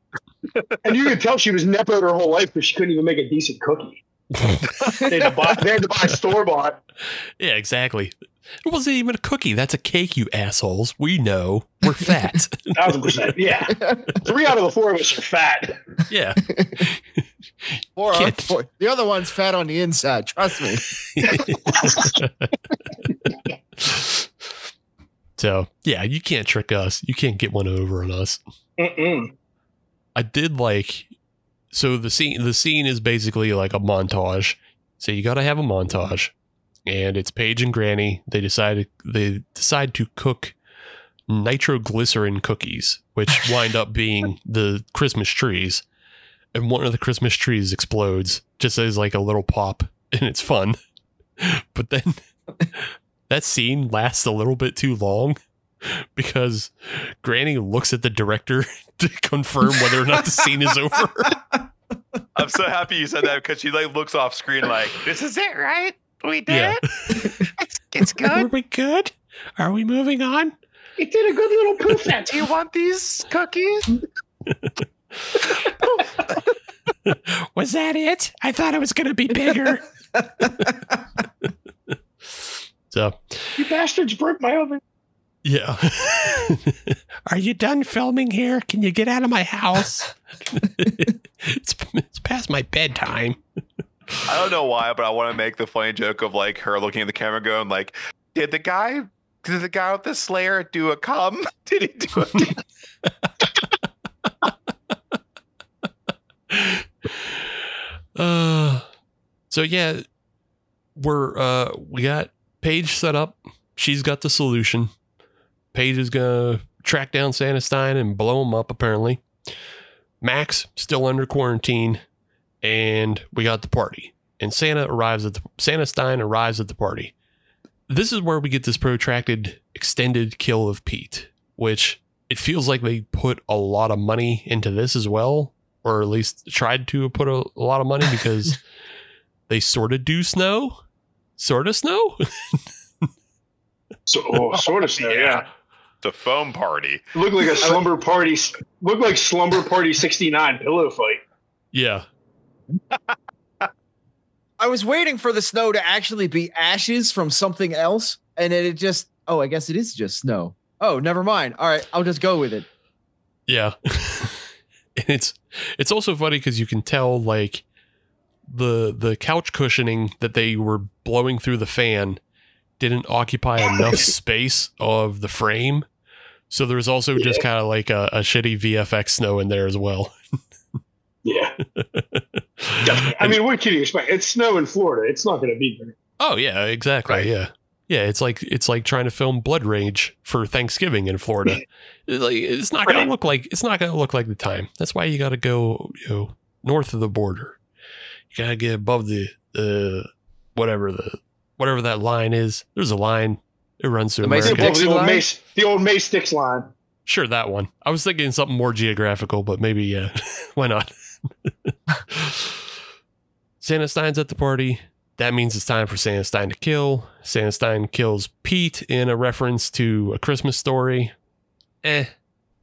And you could tell she was Nepo her whole life because she couldn't even make a decent cookie. They had to buy, they had to buy store bought. Yeah, exactly. It wasn't even a cookie. That's a cake, you assholes. We know we're fat. Thousand percent. Yeah. Three out of the four of us are fat. yeah. Four, on four. The other one's fat on the inside. Trust me. So yeah, you can't trick us. You can't get one over on us. Mm-mm. I did like so the scene the scene is basically like a montage. So you gotta have a montage. And it's Paige and Granny. They decided they decide to cook nitroglycerin cookies, which wind up being the Christmas trees. And one of the Christmas trees explodes just as like a little pop, and it's fun. But then that scene lasts a little bit too long because Granny looks at the director to confirm whether or not the scene is over. I'm so happy you said that because she like looks off screen like, "This is it, right? We did Yeah. it. It's, it's Are we good? Are we moving on? It did a good little poof that Do you want these cookies?" Was that it? I thought it was going to be bigger. so, You bastards broke my oven. Yeah. Are you done filming here? Can you get out of my house? it's, it's past my bedtime. I don't know why, but I want to make the funny joke of like her looking at the camera, going like, "Did the guy, did the guy with the Slayer do a cum? Did he do it?" Uh, so yeah, we're uh we got Paige set up. She's got the solution. Paige is gonna track down Santastein and blow him up. Apparently, Max still under quarantine, and we got the party. And Santa arrives at the Santastein arrives at the party. This is where we get this protracted extended kill of Pete, which it feels like they put a lot of money into this as well, or at least tried to put a, a lot of money because they sort of do snow, sort of snow. So, oh, sort of snow, yeah. It's a foam party. Looked like a slumber party. Looked like slumber party sixty nine pillow fight. yeah, I was waiting for the snow to actually be ashes from something else, and then it just oh, I guess it is just snow. Oh, never mind. All right, I'll just go with it. yeah. and it's it's also funny because you can tell like the the couch cushioning that they were blowing through the fan didn't occupy enough space of the frame. So there's also just kind of like a, a shitty VFX snow in there as well. Yeah, definitely. I mean, what can you expect? It's snow in Florida. It's not going to be there. Oh yeah, exactly. Right. Yeah. Yeah, it's like it's like trying to film Blood Rage for Thanksgiving in Florida. It's like it's not gonna Right. look like it's not gonna look like the time. That's why you gotta go, you know, north of the border. You gotta get above the uh whatever the whatever that line is. There's a line. It runs through The Mason America. Well, Dixon the old? Mace, the old Mace Sticks line. Sure, that one. I was thinking something more geographical, but maybe yeah. Why not? Santastein's at the party. that means it's time for Santastein to kill. Santastein kills Pete in a reference to a Christmas story. Eh,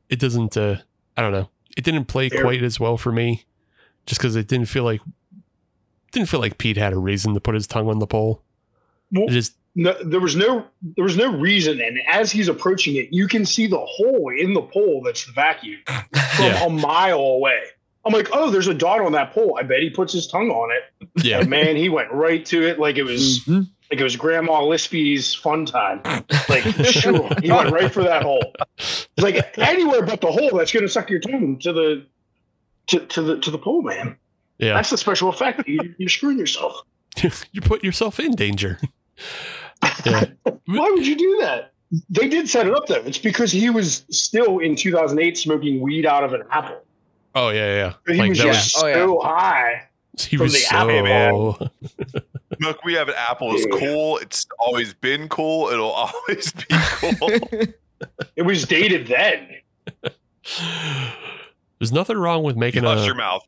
it doesn't. Uh, I don't know. It didn't play Fair. quite as well for me, just because it didn't feel like didn't feel like Pete had a reason to put his tongue on the pole. Well, It just no, there was no there was no reason, and as he's approaching it, you can see the hole in the pole that's the vacuum from Yeah. a mile away. I'm like, oh, there's a dot on that pole. I bet he puts his tongue on it. yeah, And man, he went right to it like it was Mhm. like it was Grandma Lispy's fun time. Like, sure, he went right for that hole. It's like anywhere but the hole that's going to suck your tongue to the to, to the to the pole, man. yeah. That's the special effect. You, you're screwing yourself. you put yourself in danger. Yeah. Why would you do that? They did set it up though. It's because he was still in 2008 smoking weed out of an apple. Oh yeah, He yeah. Like was that just was Oh, yeah. so high. he was the so. apple, Look, we have an apple It's Yeah. cool. It's always been cool. It'll always be cool. It was dated then. There's nothing wrong with making Hush a. your mouth.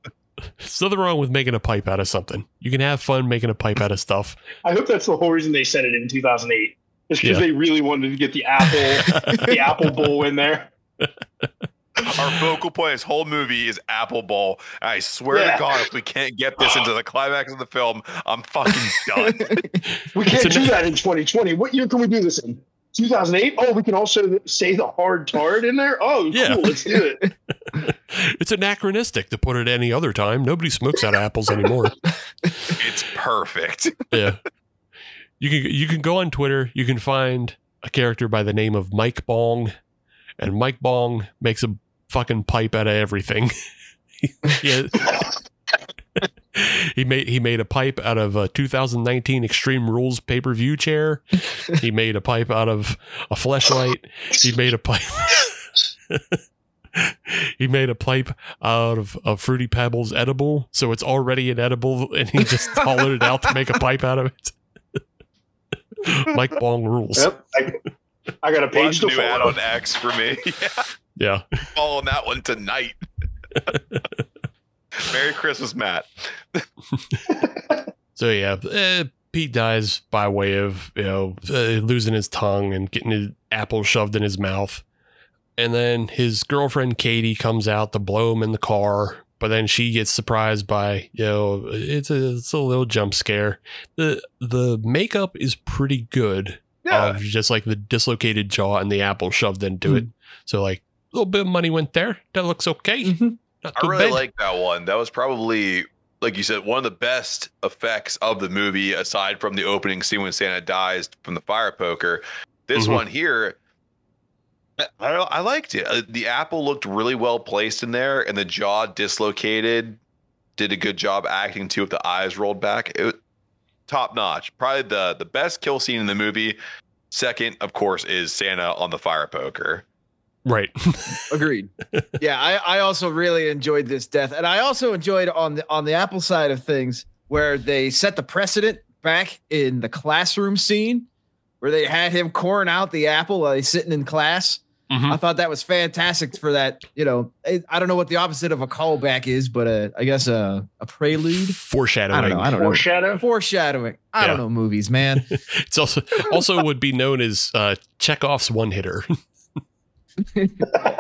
There's nothing wrong with making a pipe out of something. You can have fun making a pipe out of stuff. I hope that's the whole reason they said it in 2008. It's because Yeah. they really wanted to get the apple, the apple bowl in there. Our focal point this whole movie is Apple Bowl. I swear Yeah. to God, if we can't get this into the climax of the film, I'm fucking done. We can't a- do that in 2020. What year can we do this in? 2008. Oh, we can also say the hard tard in there. Oh, Yeah. cool. Let's do it. It's anachronistic to put it any other time. Nobody smokes out of apples anymore. It's perfect. yeah. You can you can go on Twitter. You can find a character by the name of Mike Bong, and Mike Bong makes a fucking pipe out of everything. yeah. he made he made a pipe out of a 2019 Extreme Rules pay per view chair. He made a pipe out of a flashlight. He made a pipe. he made a pipe out of, of Fruity Pebbles edible, so it's already an edible, and he just hollowed it out to make a pipe out of it. Mike Bong rules. Yep. I, I got a page Watch to new ad follow. on X for me. yeah, Yeah. following that one tonight. Merry Christmas, Matt. So yeah, eh, Pete dies by way of you know uh, losing his tongue and getting his apple shoved in his mouth, and then his girlfriend Katie comes out to blow him in the car. But then she gets surprised by you know it's a it's a little jump scare. the The makeup is pretty good Yeah, of just like the dislocated jaw and the apple shoved into it. So like a little bit of money went there. That looks okay. Mhm. I really bad. like that one. That was probably, like you said, one of the best effects of the movie, aside from the opening scene when Santa dies from the fire poker. This Mhm. one here, I, I liked it. Uh, The apple looked really well placed in there, and the jaw dislocated. Did a good job acting too, with the eyes rolled back. It, top notch. Probably the the best kill scene in the movie. Second, of course, is Santa on the fire poker. Right. Agreed. yeah, I, I also really enjoyed this death, and I also enjoyed on the on the Apple side of things where they set the precedent back in the classroom scene where they had him coring out the apple while he's sitting in class. Mhm. I thought that was fantastic for that. You know, I I don't know what the opposite of a callback is, but uh, I guess a a prelude. Foreshadowing. I don't know. I don't know. Foreshadow. Foreshadowing. I Yeah. don't know movies, man. It's also also would be known as uh, Chekhov's one hitter.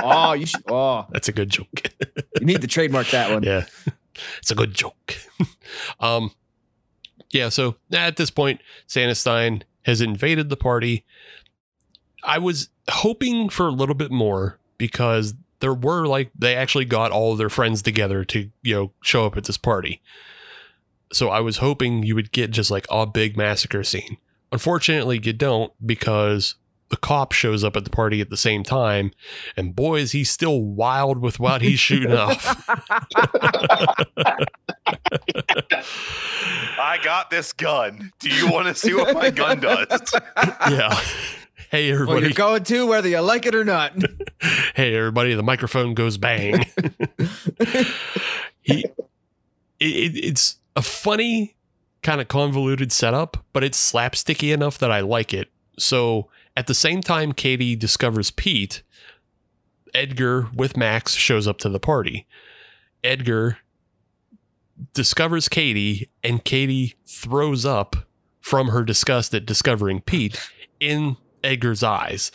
oh, you should. Oh, That's a good joke. you need to trademark that one. yeah, it's a good joke. um, yeah. So at this point, Santastein has invaded the party. I was hoping for a little bit more because there were like they actually got all of their friends together to you know show up at this party. So I was hoping you would get just like a big massacre scene. Unfortunately, you don't because the cop shows up at the party at the same time, and boy is he still wild with what he's shooting off. I got this gun. Do you want to see what my gun does? yeah. Hey Well, everybody. you're going to whether you like it or not. hey everybody. The microphone goes bang. he. It, it, it's a funny kind of convoluted setup, but it's slapsticky enough that I like it. So at the same time, Katie discovers Pete. Edgar with Max shows up to the party. Edgar discovers Katie, and Katie throws up from her disgust at discovering Pete in Edgar's eyes,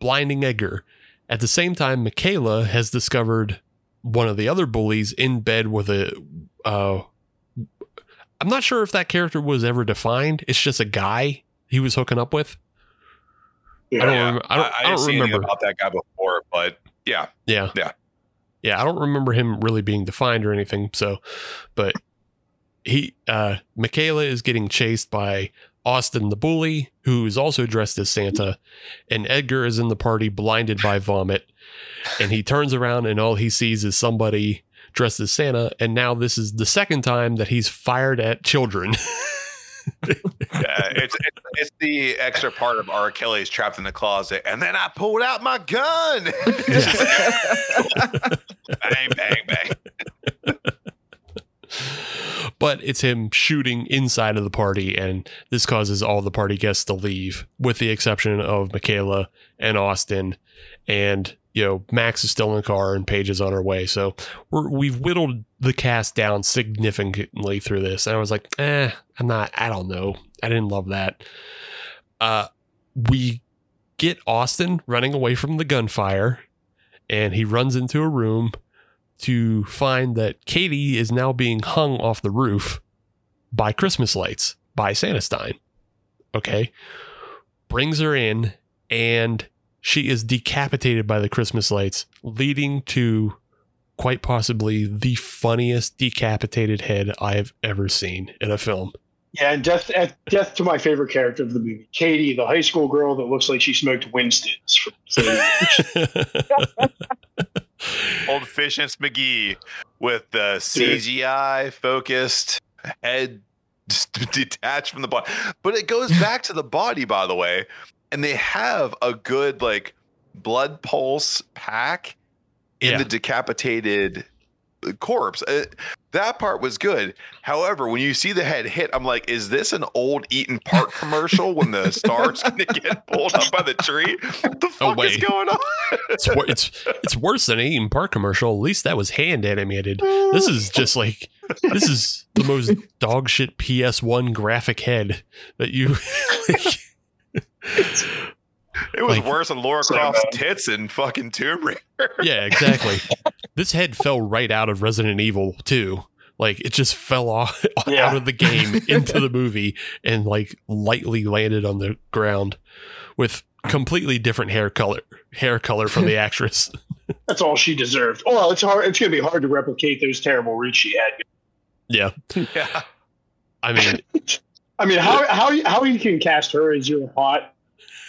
blinding Edgar. At the same time, Michaela has discovered one of the other bullies in bed with a. Uh, I'm not sure if that character was ever defined. It's just a guy he was hooking up with. Yeah. I don't. Yeah. remember, I don't, I didn't don't see remember. about that guy before, but yeah, Yeah. Yeah. Yeah, I don't remember him really being defined or anything. So, but he, uh, Michaela is getting chased by Austin the bully, who is also dressed as Santa, and Edgar is in the party blinded by vomit. And he turns around and all he sees is somebody dressed as Santa. And now this is the second time that he's fired at children. yeah it's, it's it's the extra part of R. Kelly's trapped in the closet, and then I pulled out my gun. bang, bang, bang. but it's him shooting inside of the party, and this causes all the party guests to leave, with the exception of Michaela and Austin. And you know, Max is still in the car, and Paige is on her way. So we're, we've whittled the cast down significantly through this. And I was like, eh, I'm not. I don't know. I didn't love that. Uh, we get Austin running away from the gunfire, and he runs into a room to find that Katie is now being hung off the roof by Christmas lights by Santastein. Okay. Brings her in and she is decapitated by the Christmas lights, leading to quite possibly the funniest decapitated head I've ever seen in a film. Yeah, and death uh, death to my favorite character of the movie, Katie, the high school girl that looks like she smoked Winston's. For 30 years. Old Fishness McGee with the CGI focused head detached from the body. But it goes back to the body, by the way. And they have a good like blood pulse pack in Yeah. the decapitated corpse. Uh, that part was good. However, when you see the head hit, I'm like, is this an old Eat'n Park commercial when the star's to get pulled up by the tree? What the Oh, fuck is going on? it's, it's it's worse than an Eat'n Park commercial. At least that was hand animated. This is just like this is the most dog shit PS1 graphic head that you. It was Like- worse than Laura So Croft's bad. tits in fucking Tomb Raider. yeah, exactly. This head fell right out of Resident Evil 2. Like it just fell off Yeah. out of the game into the movie and like lightly landed on the ground with completely different hair color hair color from the actress. That's all she deserved. Oh, it's hard. It's gonna be hard to replicate those terrible roots she had. Yeah. Yeah. I mean, I mean, how how how you can cast her as your hot,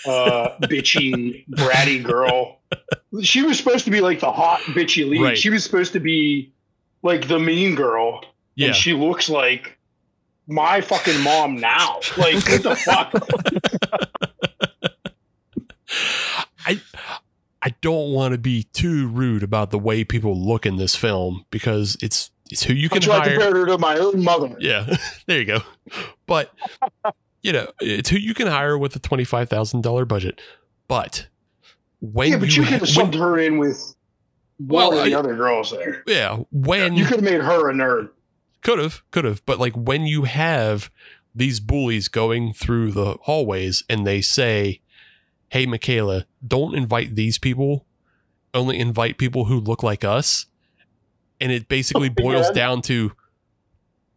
uh, bitchy, bratty girl? She was supposed to be like the hot, bitchy lead. Right. She was supposed to be like the mean girl, yeah. and she looks like my fucking mom now. Like what the fuck? I I don't want to be too rude about the way people look in this film because it's it's who you can I hire. compared her to my own mother. Yeah, there you go. But you know, it's who you can hire with a twenty five thousand dollar budget. But when yeah, but you, you, could have when- subbed her in with Well, one of the I- other girls there. yeah, when You could have made her a nerd. Could have, could have, but like when you have these bullies going through the hallways and they say, "Hey, Michaela, don't invite these people. Only invite people who look like us," and it basically Oh boils down to,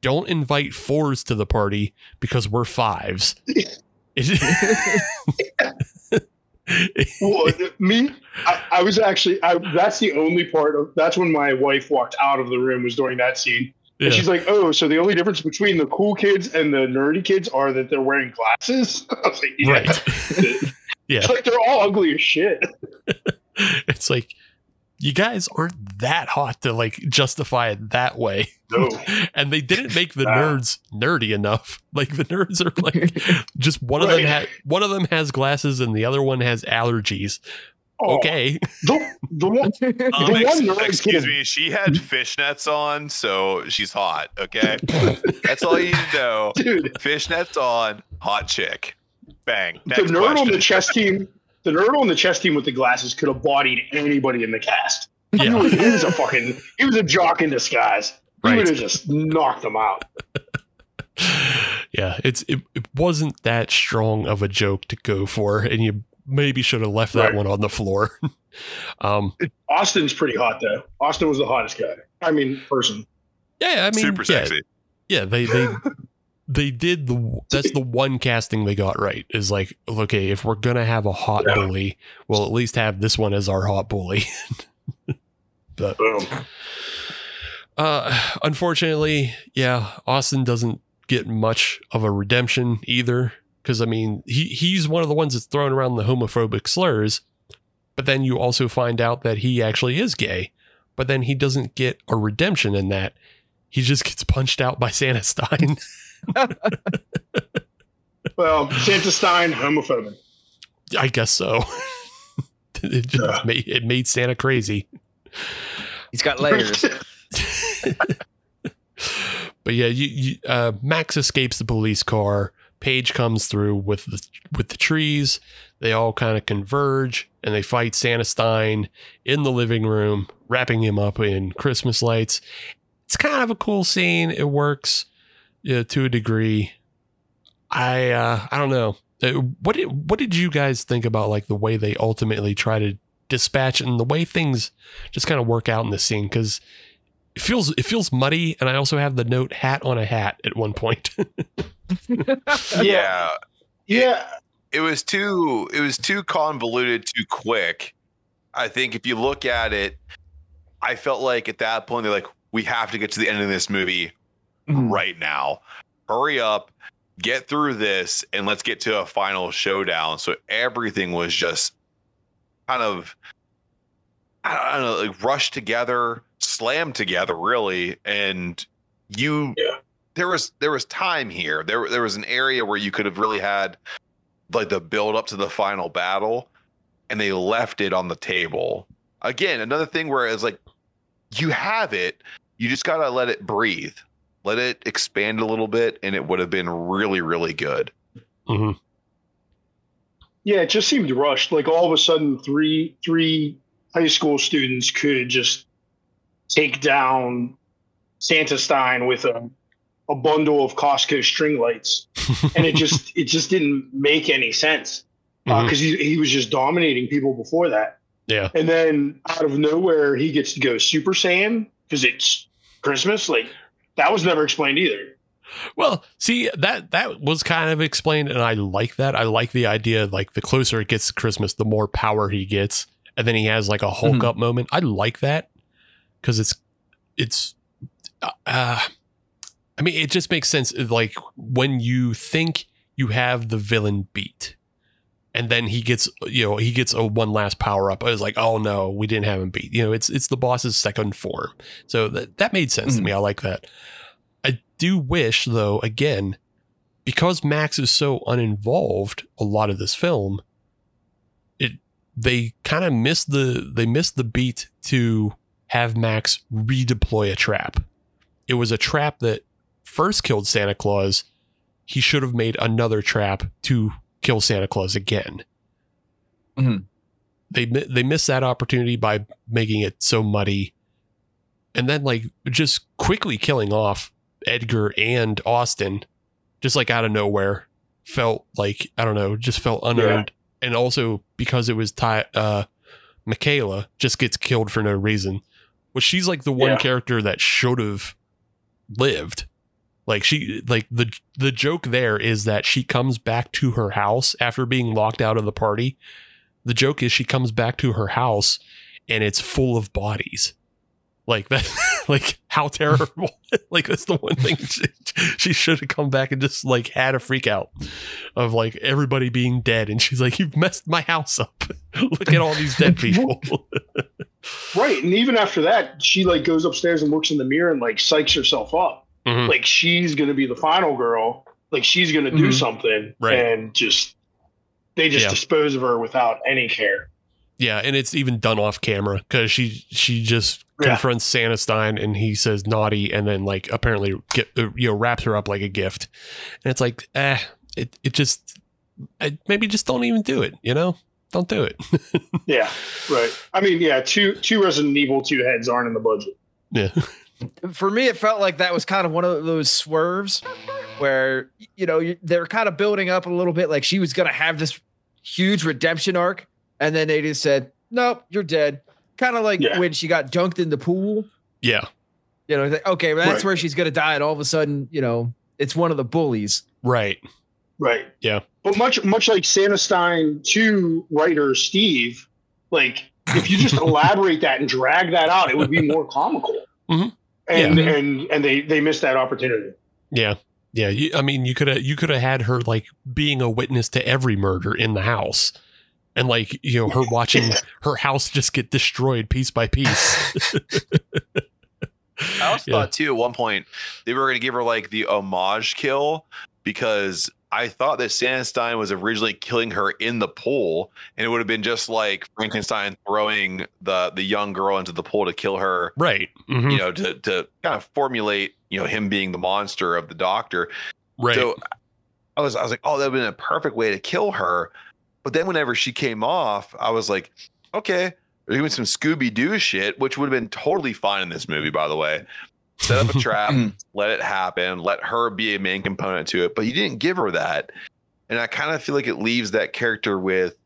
"Don't invite fours to the party because we're fives. Well, me, I, I was actually. I, that's the only part of. That's when my wife walked out of the room. Was during that scene, Yeah. and she's like, "Oh, so the only difference between the cool kids and the nerdy kids are that they're wearing glasses." I was like, yeah. right. yeah. It's like they're all ugly as shit. It's like you guys aren't that hot to like justify it that way. No, and they didn't make the Nah. nerds nerdy enough. Like the nerds are like just one of them Right. ha- one of them has glasses and the other one has allergies. Oh, Okay, The, the one, Um, The ex- one excuse me, she had fishnets on, so she's hot. Okay, that's all you need to know. dude, Fishnets on, hot chick. Bang. the Next nerd on the chess team, the nerd on the chess team with the glasses could have bodied anybody in the cast. He was, he was a fucking, he was a jock in disguise. He Right. would have just knocked them out. yeah, it's it, it wasn't that strong of a joke to go for, and you maybe should have left that Right. one on the floor. um, Austin's pretty hot though. Austin was the hottest guy. I mean, person. yeah, I mean, Super yeah, sexy. Yeah, they they they did the that's the one casting they got right is like okay if we're gonna have a hot Yeah. bully, we'll at least have this one as our hot bully. but Boom. uh, unfortunately, yeah, Austin doesn't get much of a redemption either because I mean he he's one of the ones that's throwing around the homophobic slurs, but then you also find out that he actually is gay, but then he doesn't get a redemption in that. He just gets punched out by Santastein. Well, Santastein, homophobic. I guess so. it just Yeah. made it made Santa crazy. He's got layers. but yeah, you, you uh, Max escapes the police car. Paige comes through with the with the trees. They all kind of converge and they fight Santastein in the living room, wrapping him up in Christmas lights. It's kind of a cool scene. It works yeah, to a degree. I uh, I don't know. Uh, What did what did you guys think about like the way they ultimately try to dispatch and the way things just kind of work out in this scene because it feels it feels muddy and I also have the note hat on a hat at one point. Yeah. Yeah. it was too it was too convoluted too quick i think if you look at it i felt like at that point they're like we have to get to the end of this movie Mhm. right now. Hurry up get through this and let's get to a final showdown. So everything was just kind of i don't know like rushed together slammed together really. And you Yeah. there was there was time here. There there was an area where you could have really had like the build up to the final battle and they left it on the table. Again another thing where it's like you have it you just gotta let it breathe let it expand a little bit and it would have been really really good Mhm. Yeah, it just seemed rushed. Like all of a sudden, three three high school students could just take down Santastein with a a bundle of Costco string lights, and it just it just didn't make any sense because he he was just dominating people before that, Yeah. and then out of nowhere he gets to go Super Saiyan because it's Christmas. Like that was never explained either. Well, see that that was kind of explained, and I like that. I like the idea like the closer it gets to Christmas, the more power he gets, and then he has like a Hulk Mhm. up moment. I like that because it's it's. Uh, I mean, it just makes sense. Like when you think you have the villain beat, and then he gets you know he gets a one last power up. I was like, oh no, we didn't have him beat. You know, it's it's the boss's second form. So that that made sense to Mhm. me. I like that. I do wish though, again, because Max is so uninvolved a lot of this film, it they kind of missed the they missed the beat to have Max redeploy a trap. It was a trap that first killed Santa Claus. He should have made another trap to kill Santa Claus again. Mhm. They they missed that opportunity by making it so muddy, and then like just quickly killing off Edgar and Austin, just like out of nowhere, felt like I don't know, just felt unearned, and also because it was Ty, uh, Michaela just gets killed for no reason, which she's like the one Yeah. character that should have lived. Like she, like the the joke there is that she comes back to her house after being locked out of the party. The joke is she comes back to her house and it's full of bodies. Like that, like how terrible. like that's the one thing she, she should have come back and just like had a freak out of like everybody being dead. And she's like, You've messed my house up. Look at all these dead people. Right, and even after that, she like goes upstairs and looks in the mirror and like psychs herself up. Mhm. Like she's gonna be the final girl. Like she's gonna do Mhm. something, Right. and just they just Yeah. dispose of her without any care. Yeah, and it's even done off camera because she she just Yeah. confronts Santastein and he says naughty, and then like apparently get uh, you know wraps her up like a gift, and it's like eh, it it just I, maybe just don't even do it, you know, don't do it. Yeah, right. I mean, yeah, two two Resident Evil two heads aren't in the budget. yeah, for me, it felt like that was kind of one of those swerves where you know they're kind of building up a little bit, like she was gonna have this huge redemption arc, and then they just said, "Nope, you're dead." Kind of like Yeah. when she got dunked in the pool. Yeah. You know, like, okay, well, that's Right. where she's gonna die, and all of a sudden, you know, it's one of the bullies. Right. Right. Yeah. But much much like Santa Stein to writer Steve, like if you just elaborate that and drag that out, it would be more comical. Mhm. And Yeah. and and they they missed that opportunity. Yeah. Yeah. You, I mean, you could have you could have had her like being a witness to every murder in the house, and like you know her watching her house just get destroyed piece by piece. I also Yeah. thought too at one point they were going to give her like the homage kill because I thought that Santastein was originally killing her in the pool, and it would have been just like Frankenstein throwing the the young girl into the pool to kill her. right. Mhm. You know, to to kind of formulate you know him being the monster of the doctor. Right. So I was I was like, oh, that would have been a perfect way to kill her. But then whenever she came off, I was like, okay, they're doing some Scooby Doo shit, which would have been totally fine in this movie, by the way. Set up a trap, mm. let it happen, let her be a main component to it. But you didn't give her that. And I kind of feel like it leaves that character with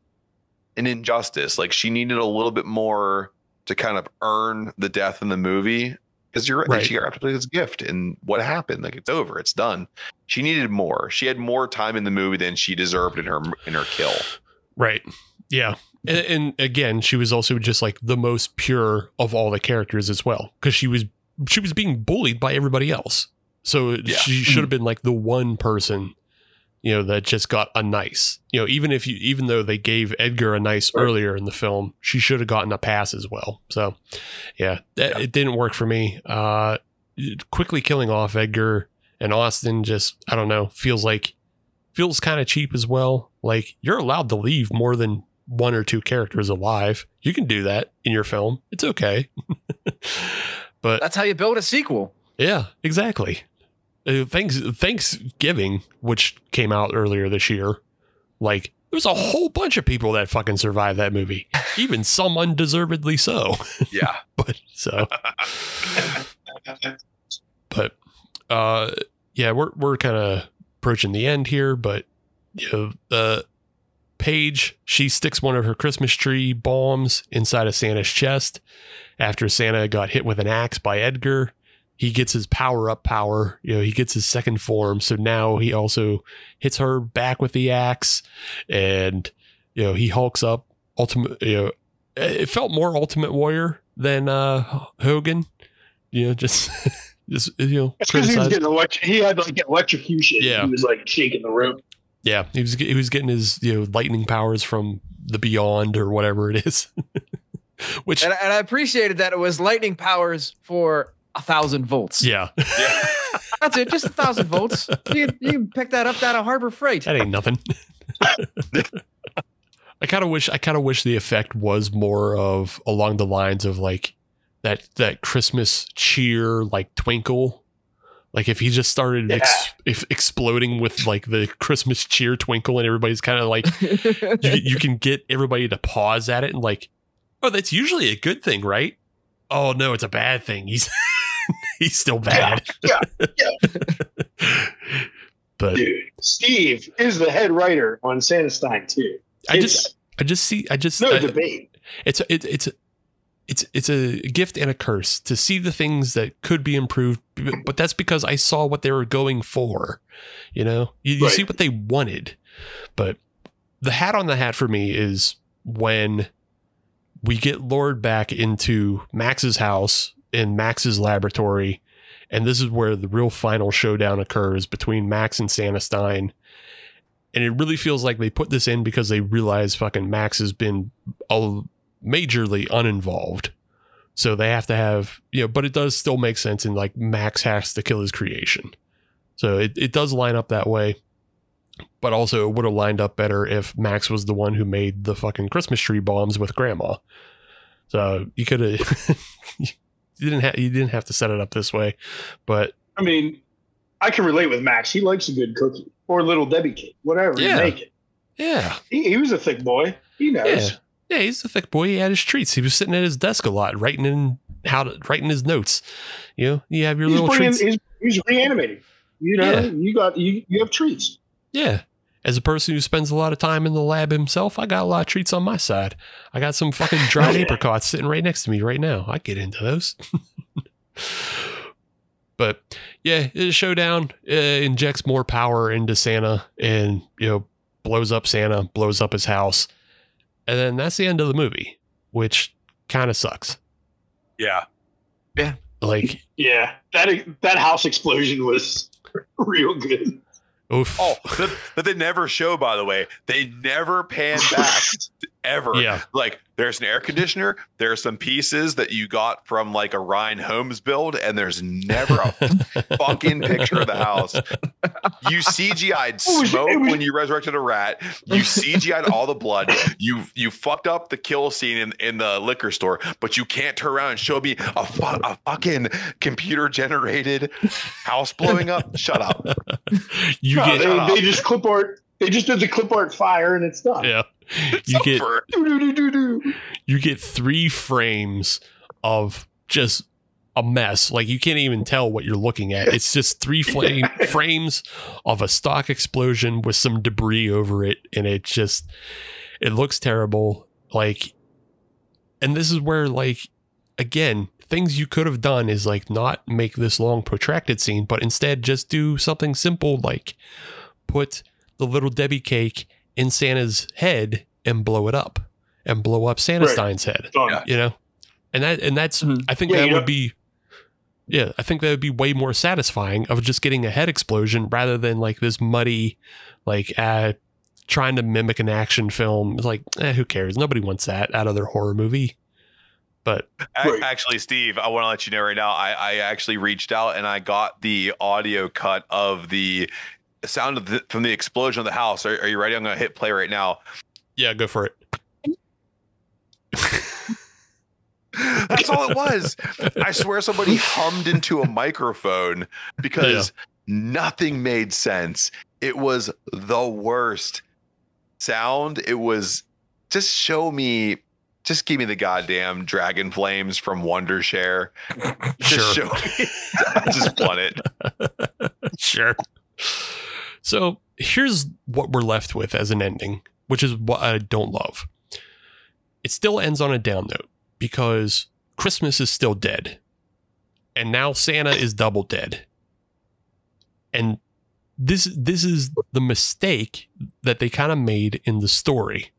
an injustice. Like she needed a little bit more to kind of earn the death in the movie. Because you're Right. she got wrapped up in this gift, and what happened? Like it's over, it's done. She needed more. She had more time in the movie than she deserved in her in her kill. Right. Yeah. And, and again, she was also just like the most pure of all the characters as well, because she was she was being bullied by everybody else. So Yeah. she should have been like the one person, you know, that just got a nice. You know, even if you even though they gave Edgar a nice Right. earlier in the film, she should have gotten a pass as well. So, yeah, that, Yeah. it didn't work for me. Uh, quickly killing off Edgar and Austin just I don't know feels like feels kind of cheap as well. Like you're allowed to leave more than one or two characters alive. You can do that in your film. It's okay. but That's how you build a sequel. yeah, exactly. Uh, thanks Thanksgiving, which came out earlier this year, like there's a whole bunch of people that fucking survived that movie. Even some undeservedly so. Yeah. But so but uh yeah we're we're kind of approaching the end here but you know uh paige she sticks one of her christmas tree bombs inside of santa's chest after santa got hit with an axe by edgar he gets his power up power you know he gets his second form so now he also hits her back with the axe and you know he hulks up ultimate you know it felt more ultimate warrior than uh hogan you know just just you know It's because he was getting elect- he had like electrocution. Yeah. He was like shaking the room. Yeah he was he was getting his you know lightning powers from the beyond or whatever it is which And, and I appreciated that it was lightning powers for a thousand volts. yeah Yeah. That's it, just a thousand volts. You, can- you can pick that up out of Harbor Freight. that ain't nothing i kind of wish i kind of wish the effect was more of along the lines of like that that christmas cheer like twinkle like if he just started ex- if exploding with like the christmas cheer twinkle and everybody's kind of like you, you can get everybody to pause at it and like, oh, that's usually a good thing, right? Oh no, it's a bad thing. He's he's still bad. Yeah, Yeah. but Dude, Steve is the head writer on Santastein too. I It's just I just see I just no I- debate. it's it's a, it's it's a gift and a curse to see the things that could be improved, but that's because I saw what they were going for. You know, you, you Right. see what they wanted, but the hat on the hat for me is when we get lured back into Max's house in Max's laboratory, and this is where the real final showdown occurs between Max and Santastein. And it really feels like they put this in because they realize fucking Max has been a majorly uninvolved. So they have to have, you know, but it does still make sense in like Max has to kill his creation. So it, it does line up that way. But also it would have lined up better if Max was the one who made the fucking Christmas tree bombs with grandma. So you could have you didn't have you didn't have to set it up this way. But I mean, I can relate with Max. He likes a good cookie or little Debbie cake, whatever. Yeah. You make it. yeah. He, he was a thick boy. He knows. Yeah. Yeah, he's a thick boy. He had his treats. He was sitting at his desk a lot, writing in how to writing his notes. You know, you have your He's, little treats. he's, he's reanimating. You know, Yeah. you got you, you have treats. Yeah. As a person who spends a lot of time in the lab himself, I got a lot of treats on my side. I got some fucking dried apricots sitting right next to me right now. I get into those. but yeah, the showdown uh, injects more power into Santa and, you know, blows up Santa, blows up his house. And then that's the end of the movie, which kind of sucks. Yeah. Yeah. Like, Yeah, that that house explosion was real good. oof. Oh, that, that they never show, by the way. They never pan back ever. yeah. Like there's an air conditioner, there's some pieces that you got from like a Ryan Homes build, and there's never a fucking picture of the house. You CGI'd smoke was- when you resurrected a rat. You CGI'd all the blood. You you fucked up the kill scene in, in the liquor store, but you can't turn around and show me a, fu- a fucking computer generated house blowing up. Shut up. You No, get, they, they just clip art. They just did the clip art fire, and it's done. yeah. It's You get, over. You get three frames of just a mess. Like you can't even tell what you're looking at. It's just three flame frames of a stock explosion with some debris over it, and it just it looks terrible. Like, and this is where like again things you could have done is like not make this long protracted scene, but instead just do something simple like put the little Debbie cake in Santa's head and blow it up and blow up Santa Right. Stein's head Yeah. you know and that and that's Mhm. i think Yeah, that would know- be yeah i think that would be way more satisfying of just getting a head explosion rather than like this muddy like uh trying to mimic an action film it's like eh, who cares nobody wants that out of their horror movie but Right. Actually, Steve, I want to let you know right now. I, I actually reached out and I got the audio cut of the sound of the, from the explosion of the house. Are, are you ready? I'm going to hit play right now. yeah go for it That's all it was. I swear somebody hummed into a microphone because nothing made sense. It was the worst sound. It was just show me, just give me the goddamn dragon flames from Wondershare. Just Sure. show me. I just want it. sure so here's what we're left with as an ending which is what i don't love. It still ends on a down note because christmas is still dead. And now santa is double dead. And this this is the mistake that they kind of made in the story.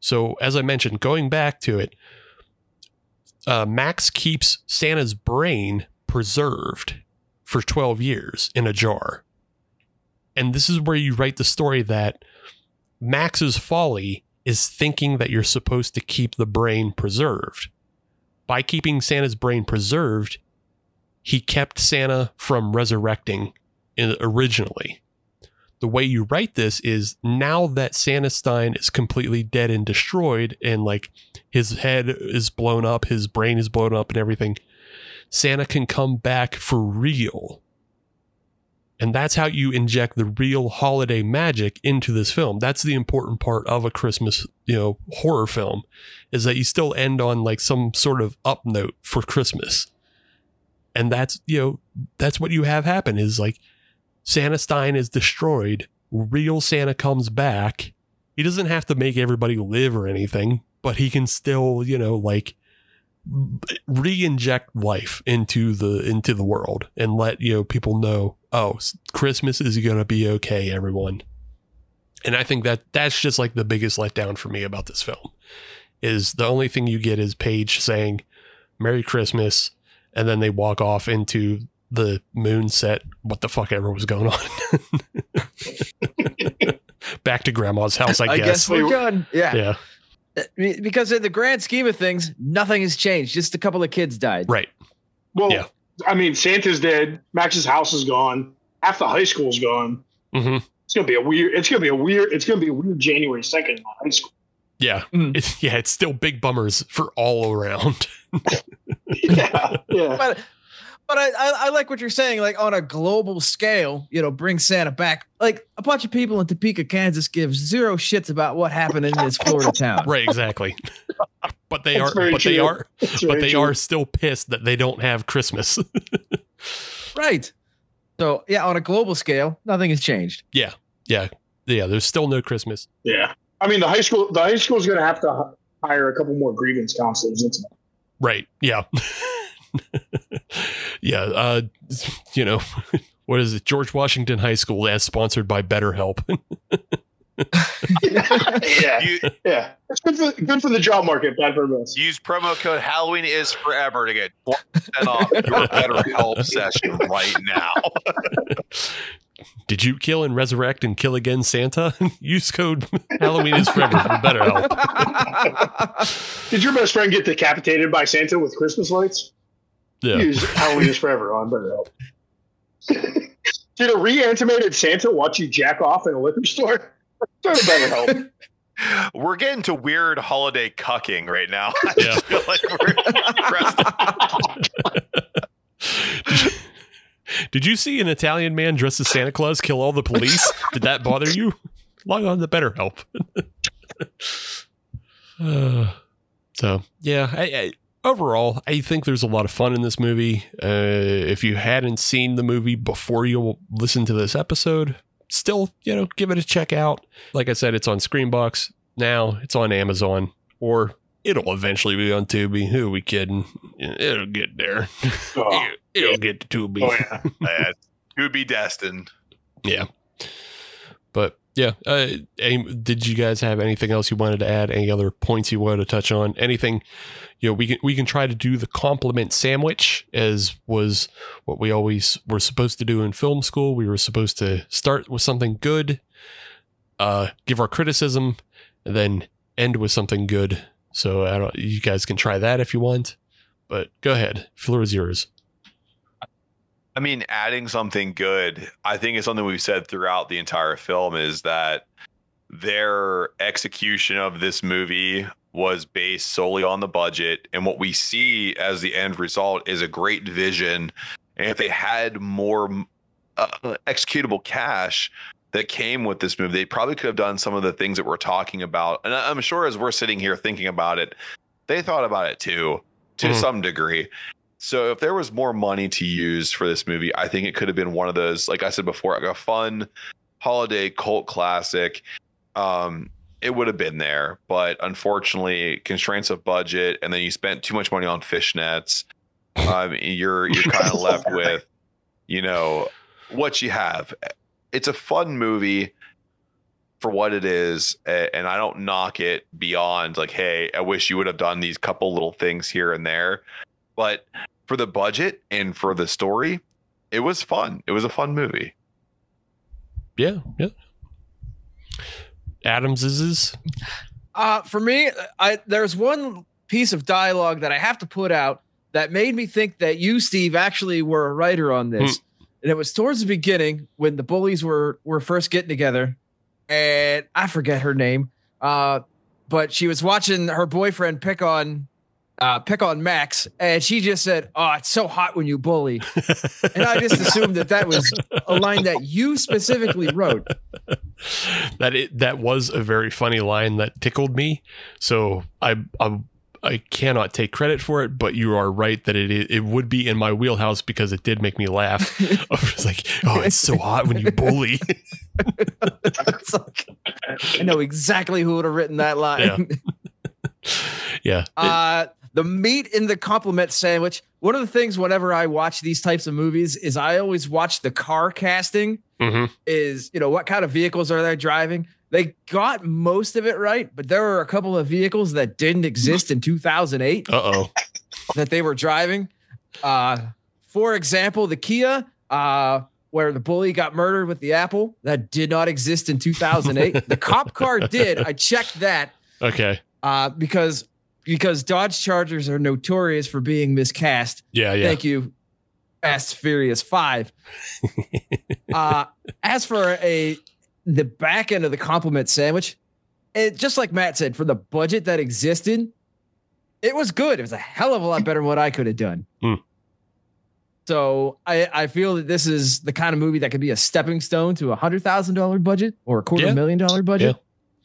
So as i mentioned going back to it uh, max keeps santa's brain preserved for 12 years in a jar. And this is where you write the story that Max's folly is thinking that you're supposed to keep the brain preserved. By keeping Santa's brain preserved, he kept Santa from resurrecting originally. The way you write this is now that Santastein is completely dead and destroyed, and like his head is blown up, his brain is blown up, and everything, Santa can come back for real. And that's how you inject the real holiday magic into this film. That's the important part of a Christmas, you know, horror film is that you still end on like some sort of up note for Christmas. And that's, you know, that's what you have happen is like Santastein is destroyed, real Santa comes back. He doesn't have to make everybody live or anything, but he can still, you know, like re-inject life into the into the world and let you know people know oh christmas is going to be okay everyone and i think that that's just like the biggest letdown for me about this film is the only thing you get is paige saying merry christmas and then they walk off into the moon set what the fuck ever was going on back to grandma's house i, I, guess. we're done. Yeah. yeah Because in the grand scheme of things, nothing has changed. Just a couple of kids died. right Well, Yeah. I mean, Santa's dead. Max's house is gone. Half the high school's gone. hmm It's gonna be a weird. It's gonna be a weird. It's gonna be a weird January second in high school. yeah Mm. it's, yeah it's still big bummers for all around yeah, yeah. But but I, I I like what you're saying. Like on a global scale, you know, bring Santa back. Like a bunch of people in Topeka, Kansas, give zero shits about what happened in this Florida town. Right, exactly. but they That's are very but they are That's but they true. are still pissed that they don't have Christmas. Right. So yeah, on a global scale, nothing has changed. yeah. Yeah. Yeah, there's still no Christmas. Yeah. I mean, the high school, the high school's going to have to hire a couple more grievance counselors. Right. Yeah. yeah. Uh, you know, what is it? George Washington High School as sponsored by BetterHelp. yeah. You, Yeah. It's good for, good for the job market, bad for us. use promo code Halloween is forever to get 20% off your better help session right now. Did you kill and resurrect and kill again Santa? Use code Halloween is forever for BetterHelp. Did your best friend get decapitated by Santa with Christmas lights? Yeah. Use Halloween is forever on BetterHelp. Did a reanimated Santa watch you jack off in a liquor store? Go to BetterHelp. We're getting to weird holiday cucking right now. I Yeah. feel like we're pressed Did you see an Italian man dressed as Santa Claus kill all the police? Did that bother you? Log on to BetterHelp. Uh, so yeah, I, I, overall, I think there's a lot of fun in this movie. Uh, if you hadn't seen the movie before you listen to this episode, still, you know, give it a check out. Like I said, it's on Screambox now. It's on Amazon, or it'll eventually be on Tubi. Who are we kidding? It'll get there. Oh, It'll get to Tubi. oh, yeah. Yeah, to be destined. Yeah. But yeah, uh, did you guys have anything else you wanted to add? Any other points you wanted to touch on? Anything? You know, we can we can try to do the compliment sandwich as was what we always were supposed to do in film school. We were supposed to start with something good, uh, give our criticism, and then end with something good. So I don't. You guys can try that if you want. But go ahead. Floor is yours. I mean, adding something good, I think is something we've said throughout the entire film is that their execution of this movie was based solely on the budget. And what we see as the end result is a great vision. And if they had more uh, executable cash that came with this movie, they probably could have done some of the things that we're talking about. And I'm sure as we're sitting here thinking about it, they thought about it too, to Mhm. some degree. So if there was more money to use for this movie, I think it could have been one of those, like I said before, like a fun holiday cult classic. Um, it would have been there, but unfortunately, constraints of budget, and then you spent too much money on fishnets. Um, you're you're kind of left with, you know, what you have. It's a fun movie for what it is, and I don't knock it beyond like, hey, I wish you would have done these couple little things here and there, but for the budget and for the story, it was fun. It was a fun movie. Yeah, yeah. Adams is Uh, for me, I there's one piece of dialogue that I have to put out that made me think that you, Steve, actually were a writer on this. And it was towards the beginning when the bullies were were first getting together, and I forget her name. Uh, but she was watching her boyfriend pick on uh, pick on Max, and she just said, "Oh, it's so hot when you bully," and I just assumed that that was a line that you specifically wrote. that it that was a very funny line that tickled me. So I I I cannot take credit for it, but you are right that it it would be in my wheelhouse because it did make me laugh. I was like, oh, it's so hot when you bully. Like, I know exactly who would have written that line. yeah, Uh, the meat in the compliment sandwich. One of the things whenever I watch these types of movies is I always watch the car casting. hmm Is you know what kind of vehicles are they driving? They got most of it right, but there were a couple of vehicles that didn't exist in 2008 Uh oh. that they were driving. Uh, for example, the Kia, uh, where the bully got murdered with the apple, that did not exist in 2008. the cop car did. I checked that Okay. uh, because because Dodge Chargers are notorious for being miscast. Yeah. Yeah. Thank you, Fast Furious Five. uh, as for a the back end of the compliment sandwich, it just like Matt said, for the budget that existed, it was good. It was a hell of a lot better than what I could have done. Hmm. So I, I feel that this is the kind of movie that could be a stepping stone to a hundred thousand dollar budget or a quarter Yeah. million dollar budget.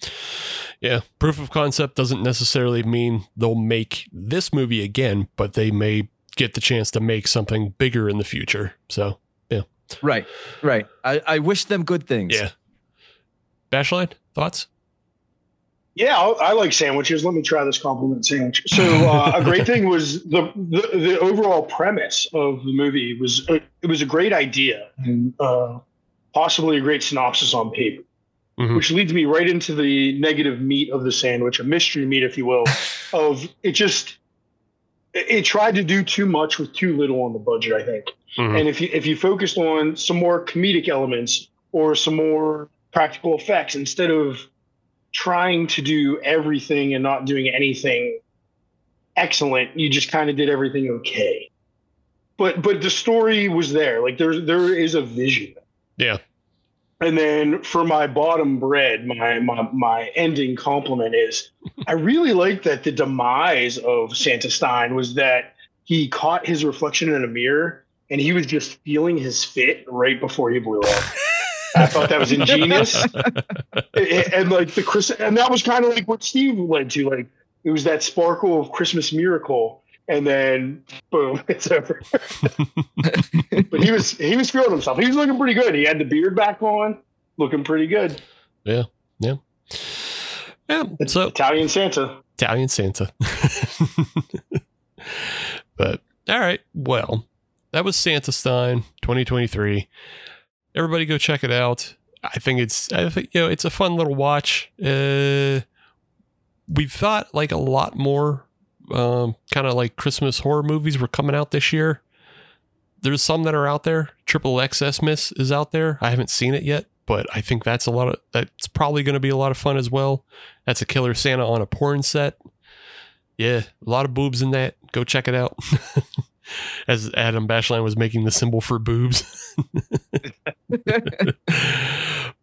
Yeah, proof of concept doesn't necessarily mean they'll make this movie again, but they may get the chance to make something bigger in the future. So, yeah. Right, right. I, I wish them good things. yeah. Bashline, thoughts? Yeah, I, I like sandwiches. Let me try this compliment sandwich. So uh, a great thing was the, the the overall premise of the movie was uh, it was a great idea and uh, possibly a great synopsis on paper, Mhm. which leads me right into the negative meat of the sandwich, a mystery meat, if you will, of it just it, tried to do too much with too little on the budget. I think. Mhm. And if you if you focused on some more comedic elements or some more practical effects instead of trying to do everything and not doing anything excellent, you just kind of did everything okay. But but the story was there. Like there there is a vision. Yeah. And then for my bottom bread, my my my ending compliment is I really like that the demise of Santastein was that he caught his reflection in a mirror and he was just feeling his fit right before he blew up. I thought that was ingenious. and, and, like the Chris, and that was kind of like what Steve led to. Like it was that sparkle of Christmas miracle, and then boom, it's over. but he was he was feeling himself. He was looking pretty good. He had the beard back on, looking pretty good. Yeah. Yeah, yeah. It's So Italian Santa. Italian Santa. but all right, well, that was Santastein 2023. Everybody go check it out. I think it's I think you know it's a fun little watch. Uh we've thought like a lot more um kind of like Christmas horror movies were coming out this year. There's some that are out there. Triple XS Miss is out there. I haven't seen it yet, but I think that's a lot of that's probably going to be a lot of fun as well. That's a killer Santa on a porn set. Yeah, a lot of boobs in that. Go check it out. As Adam Bashline was making the symbol for boobs.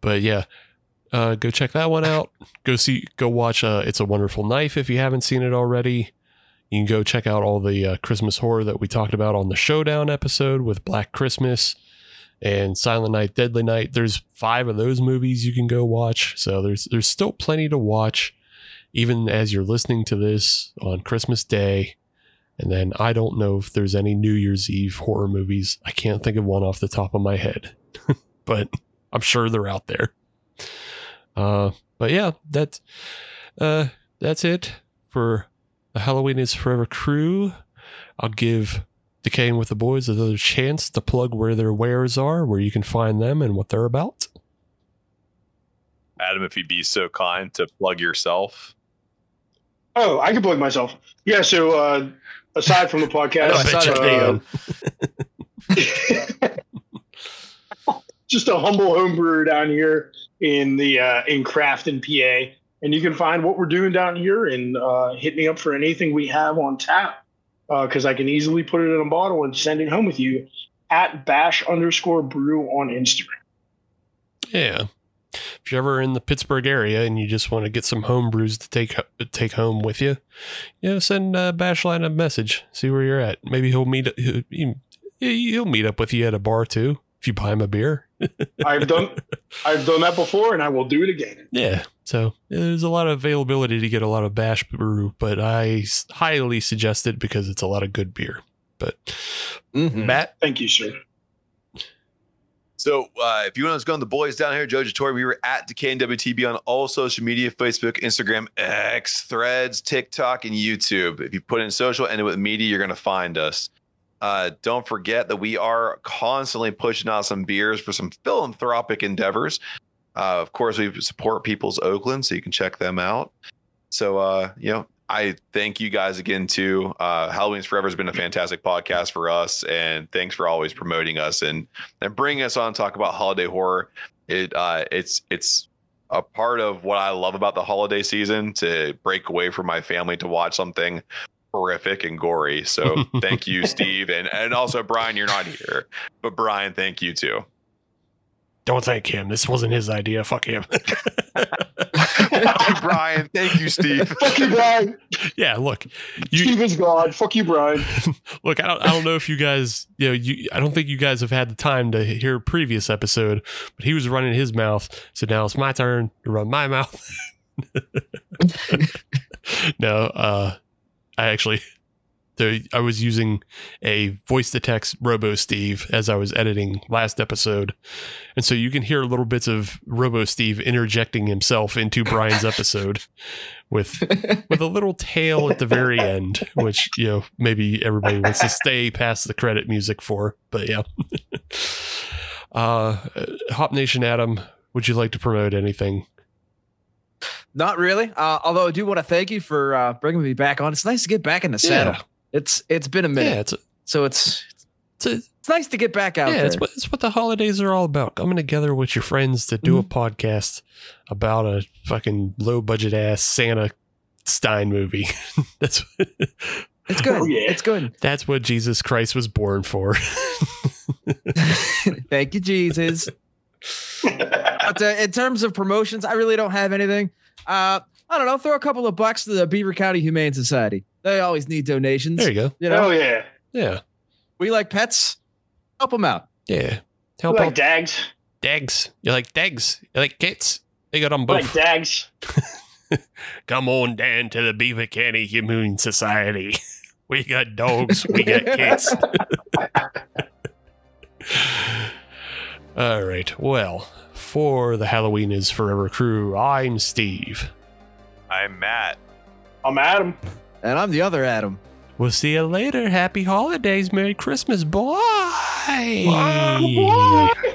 but yeah, uh, go check that one out. Go see, go watch uh, It's a Wonderful Knife if you haven't seen it already. You can go check out all the uh, Christmas horror that we talked about on the Showdown episode with Black Christmas and Silent Night, Deadly Night. There's five of those movies you can go watch. So there's there's still plenty to watch, even as you're listening to this on Christmas Day. And then I don't know if there's any New Year's Eve horror movies. I can't think of one off the top of my head, but I'm sure they're out there. Uh, but yeah, that's uh, that's it for the Halloween is Forever crew. I'll give Decayin' with the Boys another chance to plug where their wares are, where you can find them, and what they're about. Adam, if you'd be so kind to plug yourself. Oh, I can plug myself. Yeah. So uh, aside from the podcast, I saw that uh, just a humble home brewer down here in the uh, in Crafton, PA, and you can find what we're doing down here and uh, hit me up for anything we have on tap because I can easily put it in a bottle and send it home with you at bash underscore brew on Instagram. Yeah. If you're ever in the Pittsburgh area and you just want to get some home brews to take take home with you, you know, send uh, Bashline a message. See where you're at. Maybe he'll meet he'll, he'll meet up with you at a bar too if you buy him a beer. I've done I've done that before, and I will do it again. Yeah. So yeah, there's a lot of availability to get a lot of Bash brew, but I highly suggest it because it's a lot of good beer. But Mhm. Matt, Thank you, sir. So uh, if you want to go on the boys down here, Joe Jatori, we were at DecayinWTB on all social media, Facebook, Instagram, X, Threads, TikTok, and YouTube. If you put in social, and with media, you're going to find us. Uh, don't forget that we are constantly pushing out some beers for some philanthropic endeavors. Uh, of course, we support People's Oakland, so you can check them out. So, uh, you know, I thank you guys again too. Uh, Halloween's Forever has been a fantastic podcast for us, and thanks for always promoting us and and bringing us on to talk about holiday horror. It uh, it's it's a part of what I love about the holiday season to break away from my family to watch something horrific and gory. So thank you, Steve, and and also Brian. You're not here, but Brian, thank you too. don't thank him. This wasn't his idea. Fuck him. Thank you, Brian. Thank you, Steve. Fuck you, Brian. yeah. Look, you Steve is God. Fuck you, Brian. look. I don't. I don't know if you guys. You know. You. I don't think you guys have had the time to hear a previous episode, but he was running his mouth. So now it's my turn to run my mouth. no, uh, I actually, there, I was using a voice to text Robo Steve as I was editing last episode, and so you can hear little bits of Robo Steve interjecting himself into Brian's episode with with a little tail at the very end, which you know maybe everybody wants to stay past the credit music for, but yeah. uh, Hop Nation Adam, would you like to promote anything? Not really. Uh, although I do want to thank you for uh, bringing me back on. It's nice to get back in the saddle. Yeah. It's it's been a minute, Yeah, it's a, so it's it's a, it's nice to get back out yeah, there. it's what it's what the holidays are all about. Coming together with your friends to do a podcast about a fucking low budget ass Santa Stein movie. that's it's good. Oh, yeah. It's good. that's what Jesus Christ was born for. Thank you, Jesus. But uh, in terms of promotions, I really don't have anything. Uh, I don't know. Throw a couple of bucks to the Beaver County Humane Society. They always need donations. there you go. You know, Oh yeah. Yeah, we like pets. Help them out. yeah. I Help like out dags. dags. You like dags? You like kits? They got them both. like dags. Come on down to the Beaver County Humane Society. We got dogs. We got kids. All right. Well, for the Halloween is Forever crew, I'm Steve. I'm Matt. I'm Adam. And I'm the other Adam. We'll see you later. Happy holidays. Merry Christmas. Bye. Bye.